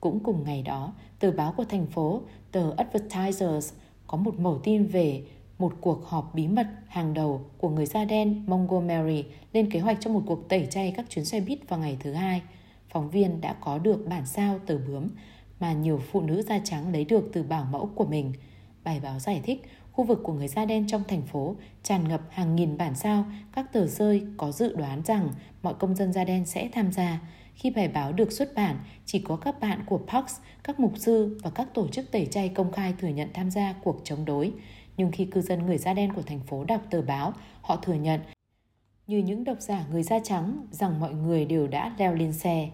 Cũng cùng ngày đó, tờ báo của thành phố, tờ Advertisers có một mẩu tin về một cuộc họp bí mật hàng đầu của người da đen Montgomery lên kế hoạch cho một cuộc tẩy chay các chuyến xe buýt vào ngày thứ hai. Phóng viên đã có được bản sao tờ bướm mà nhiều phụ nữ da trắng lấy được từ bảo mẫu của mình. Bài báo giải thích, khu vực của người da đen trong thành phố tràn ngập hàng nghìn bản sao, các tờ rơi có dự đoán rằng mọi công dân da đen sẽ tham gia. Khi bài báo được xuất bản, chỉ có các bạn của Parks, các mục sư và các tổ chức tẩy chay công khai thừa nhận tham gia cuộc chống đối. Nhưng khi cư dân người da đen của thành phố đọc tờ báo, họ thừa nhận như những độc giả người da trắng rằng mọi người đều đã leo lên xe.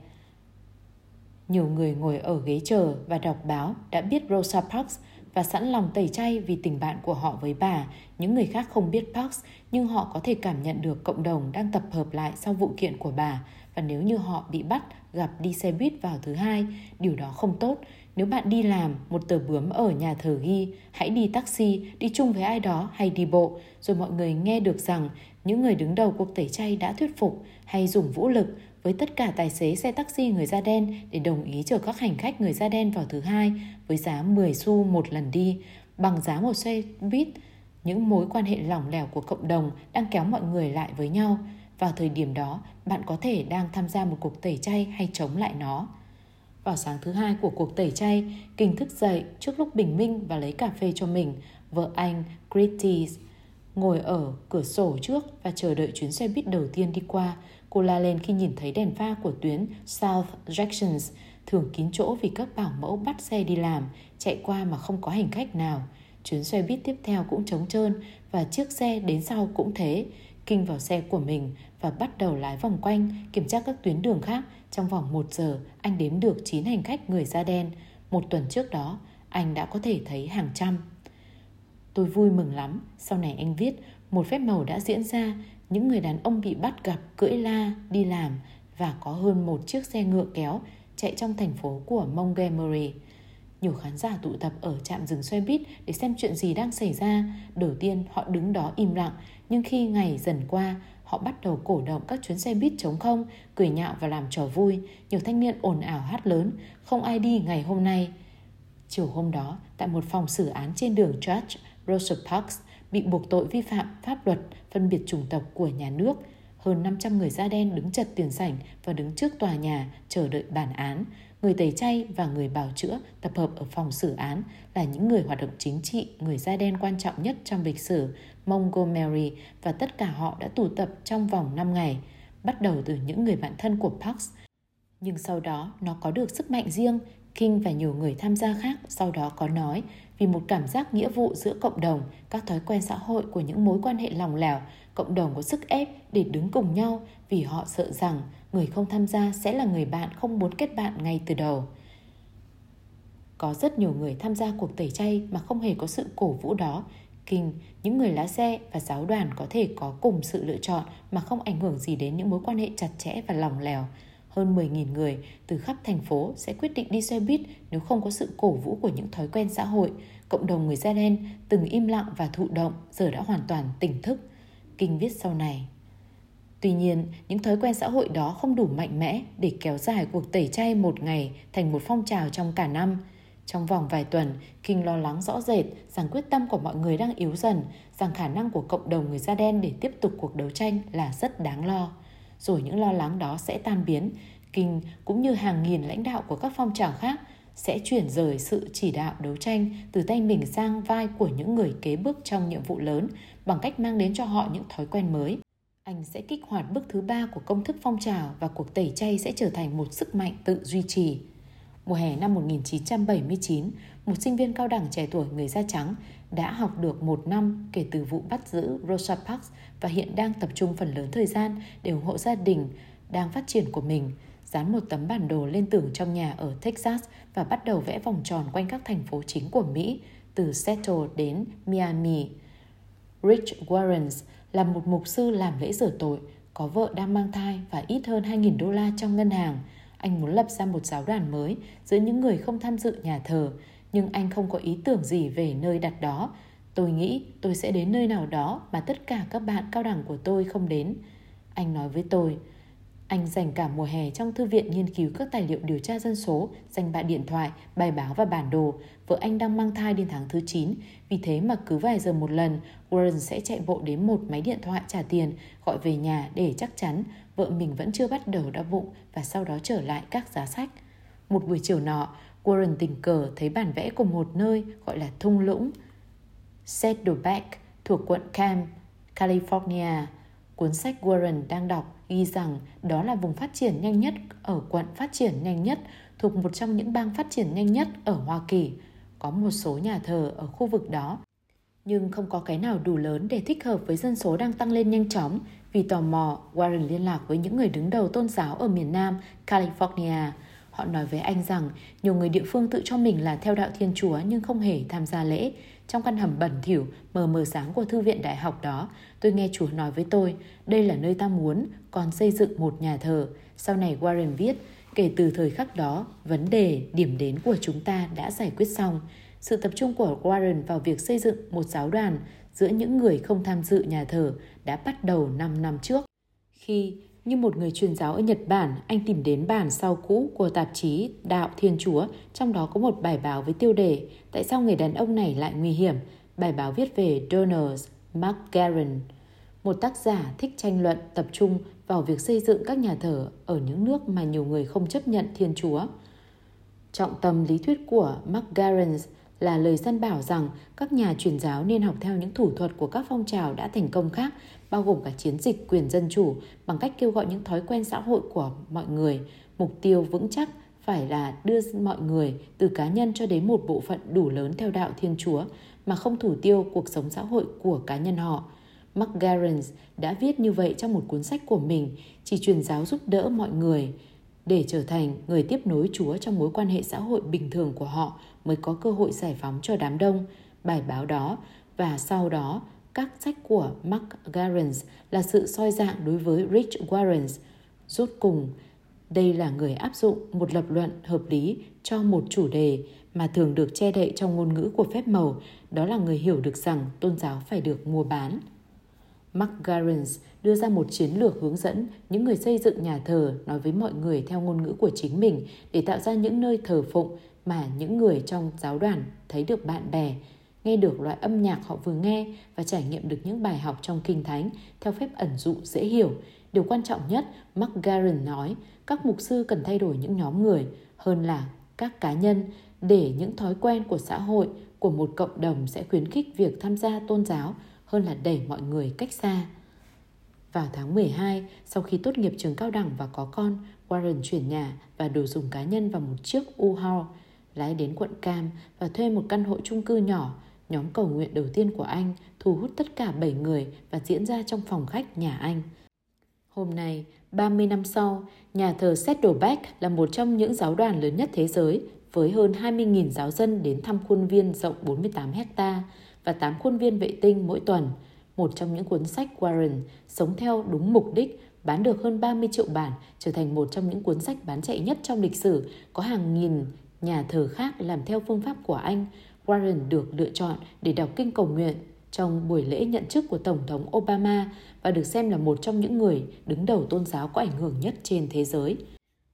Nhiều người ngồi ở ghế chờ và đọc báo đã biết Rosa Parks và sẵn lòng tẩy chay vì tình bạn của họ với bà. Những người khác không biết Parks, nhưng họ có thể cảm nhận được cộng đồng đang tập hợp lại sau vụ kiện của bà. Và nếu như họ bị bắt gặp đi xe buýt vào thứ hai, điều đó không tốt. Nếu bạn đi làm, một tờ bướm ở nhà thờ ghi, hãy đi taxi, đi chung với ai đó hay đi bộ, rồi mọi người nghe được rằng những người đứng đầu cuộc tẩy chay đã thuyết phục hay dùng vũ lực với tất cả tài xế xe taxi người da đen để đồng ý chở các hành khách người da đen vào thứ hai với giá 10 xu một lần đi, bằng giá một xe buýt. Những mối quan hệ lỏng lẻo của cộng đồng đang kéo mọi người lại với nhau. Vào thời điểm đó, bạn có thể đang tham gia một cuộc tẩy chay hay chống lại nó. Vào sáng thứ hai của cuộc tẩy chay, Kinh thức dậy trước lúc bình minh và lấy cà phê cho mình. Vợ anh, Gritty, ngồi ở cửa sổ trước và chờ đợi chuyến xe buýt đầu tiên đi qua. Cô la lên khi nhìn thấy đèn pha của tuyến South junctions thường kín chỗ vì các bảo mẫu bắt xe đi làm, chạy qua mà không có hành khách nào. Chuyến xe buýt tiếp theo cũng trống trơn và chiếc xe đến sau cũng thế. Kinh vào xe của mình và bắt đầu lái vòng quanh, kiểm tra các tuyến đường khác. Trong vòng một giờ, anh đếm được 9 hành khách người da đen. Một tuần trước đó, anh đã có thể thấy hàng trăm. Tôi vui mừng lắm, sau này anh viết, một phép màu đã diễn ra, những người đàn ông bị bắt gặp cưỡi la, đi làm và có hơn một chiếc xe ngựa kéo chạy trong thành phố của Montgomery. Nhiều khán giả tụ tập ở trạm dừng xe buýt để xem chuyện gì đang xảy ra. Đầu tiên họ đứng đó im lặng, nhưng khi ngày dần qua, họ bắt đầu cổ động các chuyến xe buýt chống không, cười nhạo và làm trò vui. Nhiều thanh niên ồn ào hát lớn, không ai đi ngày hôm nay. Chiều hôm đó, tại một phòng xử án trên đường Church, Rosa Parks bị buộc tội vi phạm pháp luật phân biệt chủng tộc của nhà nước. hơn 500 người da đen đứng chật tiền sảnh và đứng trước tòa nhà chờ đợi bản án. Người tẩy chay và người bào chữa tập hợp ở phòng xử án là những người hoạt động chính trị, người da đen quan trọng nhất trong lịch sử Montgomery và tất cả họ đã tụ tập trong vòng 5 ngày, bắt đầu từ những người bạn thân của Parks. Nhưng sau đó nó có được sức mạnh riêng, King và nhiều người tham gia khác sau đó có nói vì một cảm giác nghĩa vụ giữa cộng đồng, các thói quen xã hội của những mối quan hệ lòng lẻo, cộng đồng có sức ép để đứng cùng nhau vì họ sợ rằng người không tham gia sẽ là người bạn không muốn kết bạn ngay từ đầu. Có rất nhiều người tham gia cuộc tẩy chay mà không hề có sự cổ vũ đó. Kinh, những người lái xe và giáo đoàn có thể có cùng sự lựa chọn mà không ảnh hưởng gì đến những mối quan hệ chặt chẽ và lòng lèo. Hơn 10.000 người từ khắp thành phố sẽ quyết định đi xe buýt nếu không có sự cổ vũ của những thói quen xã hội. Cộng đồng người da đen từng im lặng và thụ động giờ đã hoàn toàn tỉnh thức. Kinh viết sau này. Tuy nhiên, những thói quen xã hội đó không đủ mạnh mẽ để kéo dài cuộc tẩy chay một ngày thành một phong trào trong cả năm. Trong vòng vài tuần, King lo lắng rõ rệt rằng quyết tâm của mọi người đang yếu dần, rằng khả năng của cộng đồng người da đen để tiếp tục cuộc đấu tranh là rất đáng lo. Rồi những lo lắng đó sẽ tan biến, King cũng như hàng nghìn lãnh đạo của các phong trào khác sẽ chuyển rời sự chỉ đạo đấu tranh từ tay mình sang vai của những người kế bước trong nhiệm vụ lớn bằng cách mang đến cho họ những thói quen mới. Anh sẽ kích hoạt bước thứ ba của công thức phong trào và cuộc tẩy chay sẽ trở thành một sức mạnh tự duy trì. Mùa hè năm 1979, một sinh viên cao đẳng trẻ tuổi người da trắng đã học được một năm kể từ vụ bắt giữ Rosa Parks và hiện đang tập trung phần lớn thời gian để ủng hộ gia đình đang phát triển của mình, dán một tấm bản đồ lên tường trong nhà ở Texas và bắt đầu vẽ vòng tròn quanh các thành phố chính của Mỹ, từ Seattle đến Miami. Rich Warrens là một mục sư làm lễ rửa tội, có vợ đang mang thai và ít hơn 2.000 đô la trong ngân hàng. Anh muốn lập ra một giáo đoàn mới giữa những người không tham dự nhà thờ, nhưng anh không có ý tưởng gì về nơi đặt đó. Tôi nghĩ tôi sẽ đến nơi nào đó mà tất cả các bạn cao đẳng của tôi không đến. Anh nói với tôi, anh dành cả mùa hè trong thư viện nghiên cứu các tài liệu điều tra dân số, danh bạ điện thoại, bài báo và bản đồ. Vợ anh đang mang thai đến tháng thứ 9, vì thế mà cứ vài giờ một lần, Warren sẽ chạy bộ đến một máy điện thoại trả tiền, gọi về nhà để chắc chắn vợ mình vẫn chưa bắt đầu đau bụng và sau đó trở lại các giá sách. Một buổi chiều nọ, Warren tình cờ thấy bản vẽ của một nơi gọi là thung lũng Saddleback thuộc quận Cam, California. Cuốn sách Warren đang đọc ghi rằng đó là vùng phát triển nhanh nhất ở quận phát triển nhanh nhất thuộc một trong những bang phát triển nhanh nhất ở Hoa Kỳ. Có một số nhà thờ ở khu vực đó, nhưng không có cái nào đủ lớn để thích hợp với dân số đang tăng lên nhanh chóng. Vì tò mò, Warren liên lạc với những người đứng đầu tôn giáo ở miền Nam, California. Họ nói với anh rằng nhiều người địa phương tự cho mình là theo đạo Thiên Chúa nhưng không hề tham gia lễ. Trong căn hầm bẩn thỉu, mờ mờ sáng của thư viện đại học đó, tôi nghe Chúa nói với tôi, đây là nơi ta muốn, còn xây dựng một nhà thờ. Sau này Warren viết, kể từ thời khắc đó, vấn đề, điểm đến của chúng ta đã giải quyết xong. Sự tập trung của Warren vào việc xây dựng một giáo đoàn giữa những người không tham dự nhà thờ đã bắt đầu 5 năm trước. Khi như một người truyền giáo ở Nhật Bản, anh tìm đến bản sau cũ của tạp chí Đạo Thiên Chúa, trong đó có một bài báo với tiêu đề Tại sao người đàn ông này lại nguy hiểm? Bài báo viết về Donald McGarren, một tác giả thích tranh luận tập trung vào việc xây dựng các nhà thờ ở những nước mà nhiều người không chấp nhận Thiên Chúa. Trọng tâm lý thuyết của McGarren là lời dân bảo rằng các nhà truyền giáo nên học theo những thủ thuật của các phong trào đã thành công khác, bao gồm cả chiến dịch quyền dân chủ bằng cách kêu gọi những thói quen xã hội của mọi người. Mục tiêu vững chắc phải là đưa mọi người từ cá nhân cho đến một bộ phận đủ lớn theo đạo Thiên Chúa mà không thủ tiêu cuộc sống xã hội của cá nhân họ. Mark Garens đã viết như vậy trong một cuốn sách của mình, chỉ truyền giáo giúp đỡ mọi người để trở thành người tiếp nối Chúa trong mối quan hệ xã hội bình thường của họ mới có cơ hội giải phóng cho đám đông. Bài báo đó và sau đó các sách của Mark Garens là sự soi dạng đối với Rich Warrens. Rốt cùng, đây là người áp dụng một lập luận hợp lý cho một chủ đề mà thường được che đậy trong ngôn ngữ của phép màu, đó là người hiểu được rằng tôn giáo phải được mua bán. Mark Garens đưa ra một chiến lược hướng dẫn những người xây dựng nhà thờ nói với mọi người theo ngôn ngữ của chính mình để tạo ra những nơi thờ phụng mà những người trong giáo đoàn thấy được bạn bè. nghe được loại âm nhạc họ vừa nghe và trải nghiệm được những bài học trong kinh thánh theo phép ẩn dụ dễ hiểu. Điều quan trọng nhất, Mark Garen nói, các mục sư cần thay đổi những nhóm người hơn là các cá nhân để những thói quen của xã hội, của một cộng đồng sẽ khuyến khích việc tham gia tôn giáo hơn là đẩy mọi người cách xa. Vào tháng 12, sau khi tốt nghiệp trường cao đẳng và có con, Warren chuyển nhà và đồ dùng cá nhân vào một chiếc U-Haul, lái đến quận Cam và thuê một căn hộ chung cư nhỏ. Nhóm cầu nguyện đầu tiên của anh thu hút tất cả 7 người và diễn ra trong phòng khách nhà anh. Hôm nay, 30 năm sau, nhà thờ Saddleback là một trong những giáo đoàn lớn nhất thế giới với hơn 20.000 giáo dân đến thăm khuôn viên rộng 48 hecta và 8 khuôn viên vệ tinh mỗi tuần. Một trong những cuốn sách Warren sống theo đúng mục đích bán được hơn 30 triệu bản, trở thành một trong những cuốn sách bán chạy nhất trong lịch sử, có hàng nghìn nhà thờ khác làm theo phương pháp của anh. Warren được lựa chọn để đọc kinh cầu nguyện trong buổi lễ nhận chức của Tổng thống Obama và được xem là một trong những người đứng đầu tôn giáo có ảnh hưởng nhất trên thế giới.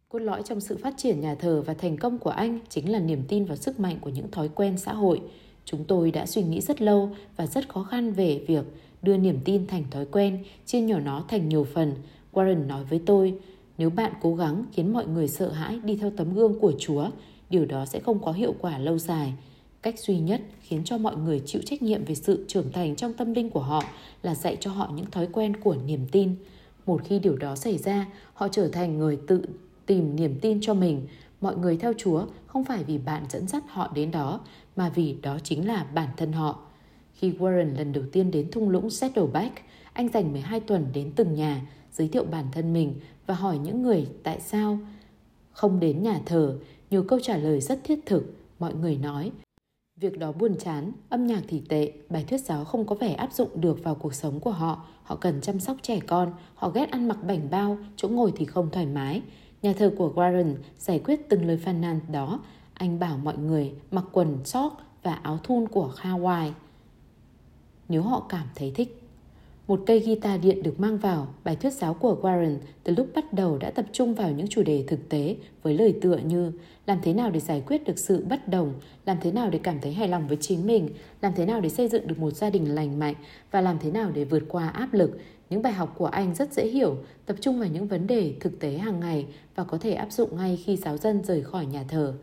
Cốt lõi trong sự phát triển nhà thờ và thành công của anh chính là niềm tin vào sức mạnh của những thói quen xã hội. Chúng tôi đã suy nghĩ rất lâu và rất khó khăn về việc đưa niềm tin thành thói quen, chia nhỏ nó thành nhiều phần. Warren nói với tôi, nếu bạn cố gắng khiến mọi người sợ hãi đi theo tấm gương của Chúa, điều đó sẽ không có hiệu quả lâu dài. Cách duy nhất khiến cho mọi người chịu trách nhiệm về sự trưởng thành trong tâm linh của họ là dạy cho họ những thói quen của niềm tin. Một khi điều đó xảy ra, họ trở thành người tự tìm niềm tin cho mình. Mọi người theo Chúa không phải vì bạn dẫn dắt họ đến đó, mà vì đó chính là bản thân họ. Khi Warren lần đầu tiên đến thung lũng Saddleback, anh dành 12 tuần đến từng nhà, giới thiệu bản thân mình và hỏi những người tại sao không đến nhà thờ. Nhiều câu trả lời rất thiết thực. Mọi người nói, Việc đó buồn chán, âm nhạc thì tệ, bài thuyết giáo không có vẻ áp dụng được vào cuộc sống của họ. Họ cần chăm sóc trẻ con, họ ghét ăn mặc bảnh bao, chỗ ngồi thì không thoải mái. Nhà thờ của Warren giải quyết từng lời phàn nàn đó. Anh bảo mọi người mặc quần sóc và áo thun của Hawaii. Nếu họ cảm thấy thích. Một cây guitar điện được mang vào, bài thuyết giáo của Warren từ lúc bắt đầu đã tập trung vào những chủ đề thực tế với lời tựa như làm thế nào để giải quyết được sự bất đồng, làm thế nào để cảm thấy hài lòng với chính mình, làm thế nào để xây dựng được một gia đình lành mạnh và làm thế nào để vượt qua áp lực. Những bài học của anh rất dễ hiểu, tập trung vào những vấn đề thực tế hàng ngày và có thể áp dụng ngay khi giáo dân rời khỏi nhà thờ.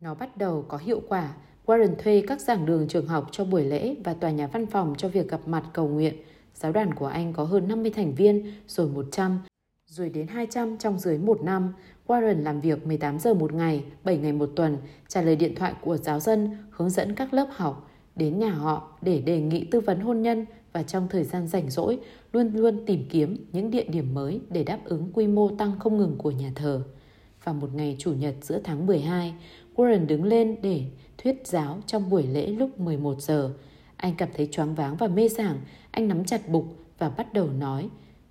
Nó bắt đầu có hiệu quả. Warren thuê các giảng đường trường học cho buổi lễ và tòa nhà văn phòng cho việc gặp mặt cầu nguyện. Giáo đoàn của anh có hơn 50 thành viên, rồi 100, rồi đến 200 trong dưới một năm. Warren làm việc 18 giờ một ngày, 7 ngày một tuần, trả lời điện thoại của giáo dân, hướng dẫn các lớp học, đến nhà họ để đề nghị tư vấn hôn nhân và trong thời gian rảnh rỗi luôn luôn tìm kiếm những địa điểm mới để đáp ứng quy mô tăng không ngừng của nhà thờ. Vào một ngày Chủ nhật giữa tháng 12, Warren đứng lên để thuyết giáo trong buổi lễ lúc 11 giờ. Anh cảm thấy choáng váng và mê sảng, anh nắm chặt bục và bắt đầu nói.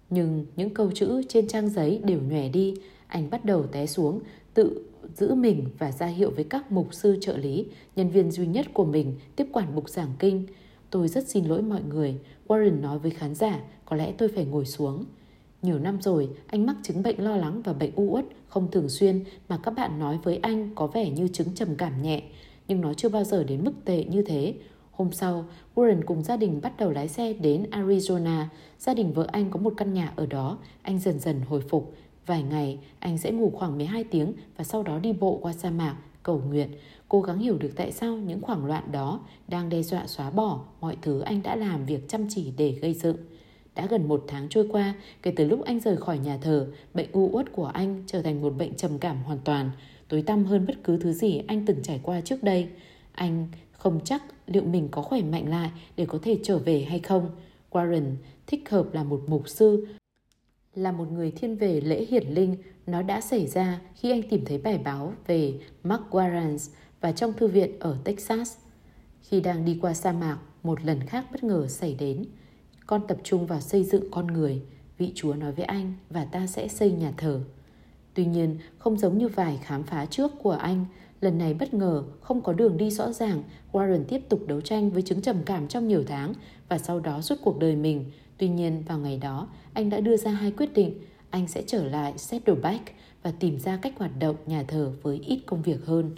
Nhưng những câu chữ trên trang giấy đều nhòe đi, anh bắt đầu té xuống, tự giữ mình và ra hiệu với các mục sư trợ lý, nhân viên duy nhất của mình tiếp quản bục giảng kinh. Tôi rất xin lỗi mọi người, Warren nói với khán giả, có lẽ tôi phải ngồi xuống. Nhiều năm rồi, anh mắc chứng bệnh lo lắng và bệnh u uất không thường xuyên mà các bạn nói với anh có vẻ như chứng trầm cảm nhẹ, nhưng nó chưa bao giờ đến mức tệ như thế. Hôm sau, Warren cùng gia đình bắt đầu lái xe đến Arizona. Gia đình vợ anh có một căn nhà ở đó. Anh dần dần hồi phục. Vài ngày, anh sẽ ngủ khoảng 12 tiếng và sau đó đi bộ qua sa mạc, cầu nguyện, cố gắng hiểu được tại sao những khoảng loạn đó đang đe dọa xóa bỏ mọi thứ anh đã làm việc chăm chỉ để gây dựng. Đã gần một tháng trôi qua, kể từ lúc anh rời khỏi nhà thờ, bệnh u uất của anh trở thành một bệnh trầm cảm hoàn toàn, tối tăm hơn bất cứ thứ gì anh từng trải qua trước đây. Anh không chắc liệu mình có khỏe mạnh lại để có thể trở về hay không. Warren thích hợp là một mục sư, là một người thiên về lễ hiển linh. Nó đã xảy ra khi anh tìm thấy bài báo về Mark Warren và trong thư viện ở Texas. Khi đang đi qua sa mạc, một lần khác bất ngờ xảy đến. Con tập trung vào xây dựng con người, vị Chúa nói với anh và ta sẽ xây nhà thờ. Tuy nhiên, không giống như vài khám phá trước của anh, lần này bất ngờ không có đường đi rõ ràng, Warren tiếp tục đấu tranh với chứng trầm cảm trong nhiều tháng và sau đó suốt cuộc đời mình. Tuy nhiên, vào ngày đó, anh đã đưa ra hai quyết định. Anh sẽ trở lại Saddleback và tìm ra cách hoạt động nhà thờ với ít công việc hơn.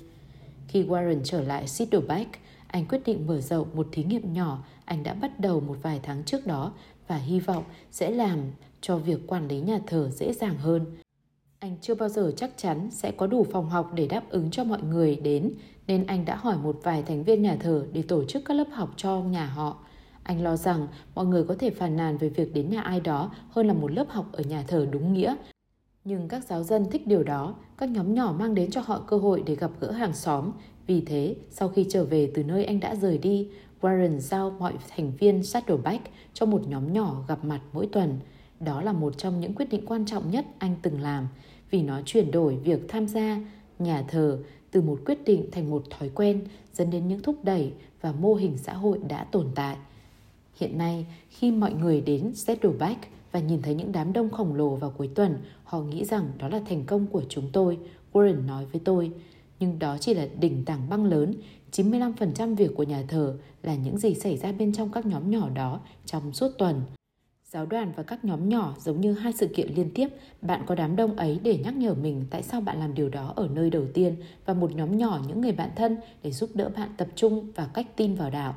Khi Warren trở lại Saddleback, anh quyết định mở rộng một thí nghiệm nhỏ anh đã bắt đầu một vài tháng trước đó và hy vọng sẽ làm cho việc quản lý nhà thờ dễ dàng hơn. Anh chưa bao giờ chắc chắn sẽ có đủ phòng học để đáp ứng cho mọi người đến, nên anh đã hỏi một vài thành viên nhà thờ để tổ chức các lớp học cho nhà họ. Anh lo rằng mọi người có thể phàn nàn về việc đến nhà ai đó hơn là một lớp học ở nhà thờ đúng nghĩa. Nhưng các giáo dân thích điều đó, các nhóm nhỏ mang đến cho họ cơ hội để gặp gỡ hàng xóm. Vì thế, sau khi trở về từ nơi anh đã rời đi, Warren giao mọi thành viên Saddleback cho một nhóm nhỏ gặp mặt mỗi tuần. Đó là một trong những quyết định quan trọng nhất anh từng làm vì nó chuyển đổi việc tham gia nhà thờ từ một quyết định thành một thói quen dẫn đến những thúc đẩy và mô hình xã hội đã tồn tại. Hiện nay, khi mọi người đến Saddleback và nhìn thấy những đám đông khổng lồ vào cuối tuần, họ nghĩ rằng đó là thành công của chúng tôi, Warren nói với tôi. Nhưng đó chỉ là đỉnh tảng băng lớn, 95% việc của nhà thờ là những gì xảy ra bên trong các nhóm nhỏ đó trong suốt tuần. Giáo đoàn và các nhóm nhỏ giống như hai sự kiện liên tiếp, bạn có đám đông ấy để nhắc nhở mình tại sao bạn làm điều đó ở nơi đầu tiên và một nhóm nhỏ những người bạn thân để giúp đỡ bạn tập trung và cách tin vào đạo.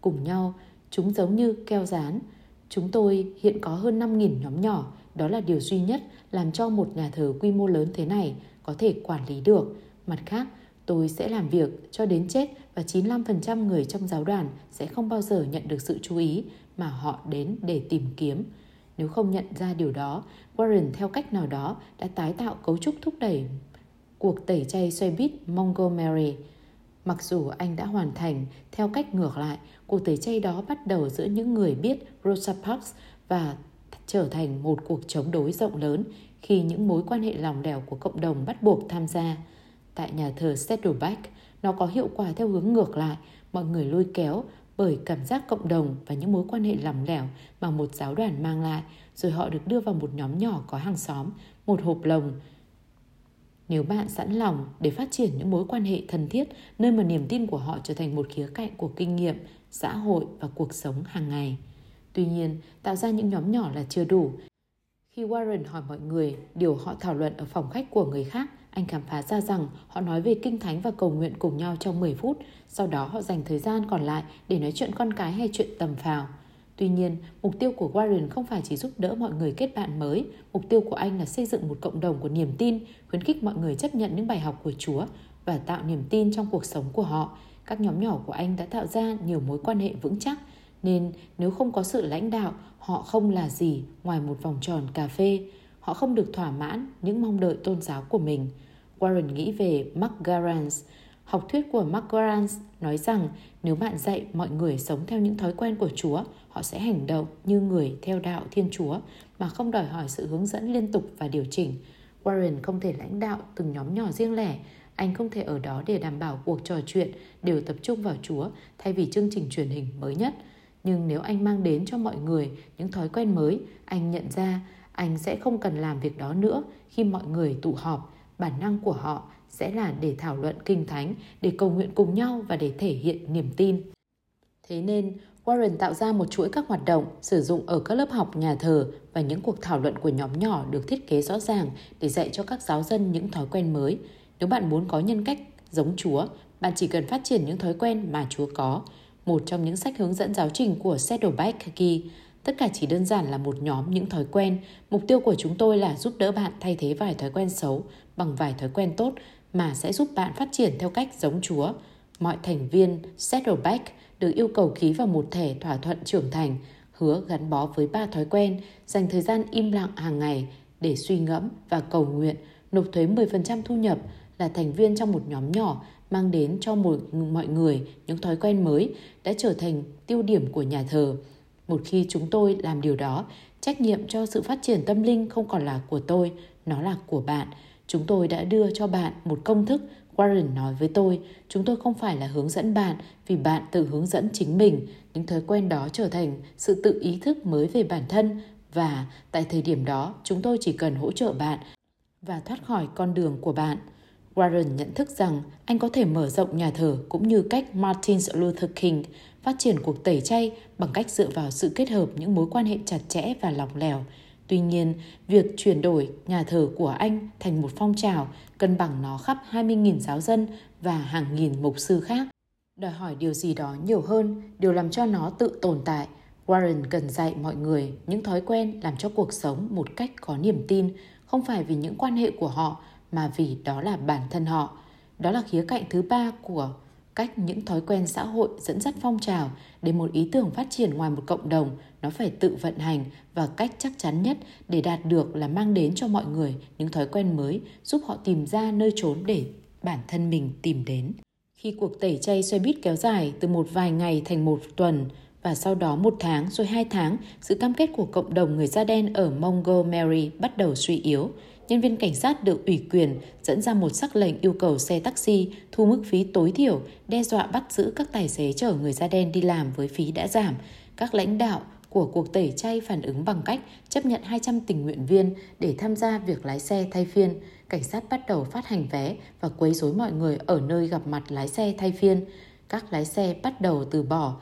Cùng nhau, chúng giống như keo dán. Chúng tôi hiện có hơn 5.000 nhóm nhỏ, đó là điều duy nhất làm cho một nhà thờ quy mô lớn thế này có thể quản lý được. Mặt khác, tôi sẽ làm việc cho đến chết và 95% người trong giáo đoàn sẽ không bao giờ nhận được sự chú ý mà họ đến để tìm kiếm. Nếu không nhận ra điều đó, Warren theo cách nào đó đã tái tạo cấu trúc thúc đẩy cuộc tẩy chay xoay bít Montgomery. Mặc dù anh đã hoàn thành theo cách ngược lại, cuộc tẩy chay đó bắt đầu giữa những người biết Rosa Parks và trở thành một cuộc chống đối rộng lớn khi những mối quan hệ lòng lẻo của cộng đồng bắt buộc tham gia. Tại nhà thờ Saddleback, nó có hiệu quả theo hướng ngược lại, mọi người lôi kéo bởi cảm giác cộng đồng và những mối quan hệ lỏng lẻo mà một giáo đoàn mang lại, rồi họ được đưa vào một nhóm nhỏ có hàng xóm, một hộp lồng. Nếu bạn sẵn lòng để phát triển những mối quan hệ thân thiết, nơi mà niềm tin của họ trở thành một khía cạnh của kinh nghiệm, xã hội và cuộc sống hàng ngày. Tuy nhiên, tạo ra những nhóm nhỏ là chưa đủ. Khi Warren hỏi mọi người điều họ thảo luận ở phòng khách của người khác, anh khám phá ra rằng họ nói về kinh thánh và cầu nguyện cùng nhau trong 10 phút, sau đó họ dành thời gian còn lại để nói chuyện con cái hay chuyện tầm phào. Tuy nhiên, mục tiêu của Warren không phải chỉ giúp đỡ mọi người kết bạn mới, mục tiêu của anh là xây dựng một cộng đồng của niềm tin, khuyến khích mọi người chấp nhận những bài học của Chúa và tạo niềm tin trong cuộc sống của họ. Các nhóm nhỏ của anh đã tạo ra nhiều mối quan hệ vững chắc, nên nếu không có sự lãnh đạo, họ không là gì ngoài một vòng tròn cà phê. Họ không được thỏa mãn những mong đợi tôn giáo của mình. Warren nghĩ về Mark Garance. Học thuyết của Mark Garance nói rằng nếu bạn dạy mọi người sống theo những thói quen của Chúa, họ sẽ hành động như người theo đạo Thiên Chúa mà không đòi hỏi sự hướng dẫn liên tục và điều chỉnh. Warren không thể lãnh đạo từng nhóm nhỏ riêng lẻ, anh không thể ở đó để đảm bảo cuộc trò chuyện đều tập trung vào Chúa thay vì chương trình truyền hình mới nhất. Nhưng nếu anh mang đến cho mọi người những thói quen mới, anh nhận ra anh sẽ không cần làm việc đó nữa khi mọi người tụ họp bản năng của họ sẽ là để thảo luận kinh thánh, để cầu nguyện cùng nhau và để thể hiện niềm tin. Thế nên, Warren tạo ra một chuỗi các hoạt động sử dụng ở các lớp học nhà thờ và những cuộc thảo luận của nhóm nhỏ được thiết kế rõ ràng để dạy cho các giáo dân những thói quen mới. Nếu bạn muốn có nhân cách giống Chúa, bạn chỉ cần phát triển những thói quen mà Chúa có. Một trong những sách hướng dẫn giáo trình của Saddleback ghi Tất cả chỉ đơn giản là một nhóm những thói quen. Mục tiêu của chúng tôi là giúp đỡ bạn thay thế vài thói quen xấu bằng vài thói quen tốt mà sẽ giúp bạn phát triển theo cách giống Chúa. Mọi thành viên Saddleback được yêu cầu ký vào một thẻ thỏa thuận trưởng thành, hứa gắn bó với ba thói quen, dành thời gian im lặng hàng ngày để suy ngẫm và cầu nguyện, nộp thuế 10% thu nhập, là thành viên trong một nhóm nhỏ mang đến cho một mọi người những thói quen mới đã trở thành tiêu điểm của nhà thờ. Một khi chúng tôi làm điều đó, trách nhiệm cho sự phát triển tâm linh không còn là của tôi, nó là của bạn. Chúng tôi đã đưa cho bạn một công thức, Warren nói với tôi, chúng tôi không phải là hướng dẫn bạn vì bạn tự hướng dẫn chính mình. Những thói quen đó trở thành sự tự ý thức mới về bản thân và tại thời điểm đó chúng tôi chỉ cần hỗ trợ bạn và thoát khỏi con đường của bạn. Warren nhận thức rằng anh có thể mở rộng nhà thờ cũng như cách Martin Luther King phát triển cuộc tẩy chay bằng cách dựa vào sự kết hợp những mối quan hệ chặt chẽ và lỏng lẻo. Tuy nhiên, việc chuyển đổi nhà thờ của anh thành một phong trào cân bằng nó khắp 20.000 giáo dân và hàng nghìn mục sư khác. Đòi hỏi điều gì đó nhiều hơn, điều làm cho nó tự tồn tại. Warren cần dạy mọi người những thói quen làm cho cuộc sống một cách có niềm tin, không phải vì những quan hệ của họ mà vì đó là bản thân họ. Đó là khía cạnh thứ ba của cách những thói quen xã hội dẫn dắt phong trào để một ý tưởng phát triển ngoài một cộng đồng nó phải tự vận hành và cách chắc chắn nhất để đạt được là mang đến cho mọi người những thói quen mới giúp họ tìm ra nơi trốn để bản thân mình tìm đến. Khi cuộc tẩy chay xoay buýt kéo dài từ một vài ngày thành một tuần và sau đó một tháng rồi hai tháng, sự cam kết của cộng đồng người da đen ở Montgomery bắt đầu suy yếu nhân viên cảnh sát được ủy quyền dẫn ra một sắc lệnh yêu cầu xe taxi thu mức phí tối thiểu, đe dọa bắt giữ các tài xế chở người da đen đi làm với phí đã giảm. Các lãnh đạo của cuộc tẩy chay phản ứng bằng cách chấp nhận 200 tình nguyện viên để tham gia việc lái xe thay phiên. Cảnh sát bắt đầu phát hành vé và quấy rối mọi người ở nơi gặp mặt lái xe thay phiên. Các lái xe bắt đầu từ bỏ.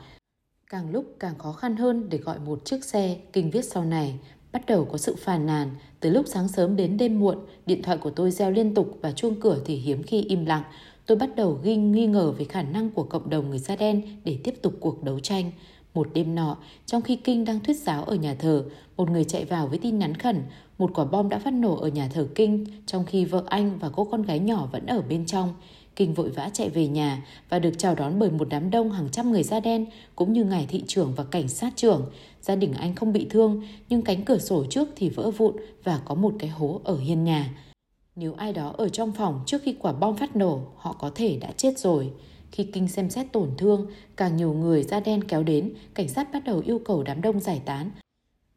Càng lúc càng khó khăn hơn để gọi một chiếc xe, kinh viết sau này bắt đầu có sự phàn nàn. Từ lúc sáng sớm đến đêm muộn, điện thoại của tôi reo liên tục và chuông cửa thì hiếm khi im lặng. Tôi bắt đầu ghi nghi ngờ về khả năng của cộng đồng người da đen để tiếp tục cuộc đấu tranh. Một đêm nọ, trong khi Kinh đang thuyết giáo ở nhà thờ, một người chạy vào với tin nhắn khẩn. Một quả bom đã phát nổ ở nhà thờ Kinh, trong khi vợ anh và cô con gái nhỏ vẫn ở bên trong. Kinh vội vã chạy về nhà và được chào đón bởi một đám đông hàng trăm người da đen cũng như ngài thị trưởng và cảnh sát trưởng. Gia đình anh không bị thương nhưng cánh cửa sổ trước thì vỡ vụn và có một cái hố ở hiên nhà. Nếu ai đó ở trong phòng trước khi quả bom phát nổ, họ có thể đã chết rồi. Khi Kinh xem xét tổn thương, càng nhiều người da đen kéo đến, cảnh sát bắt đầu yêu cầu đám đông giải tán.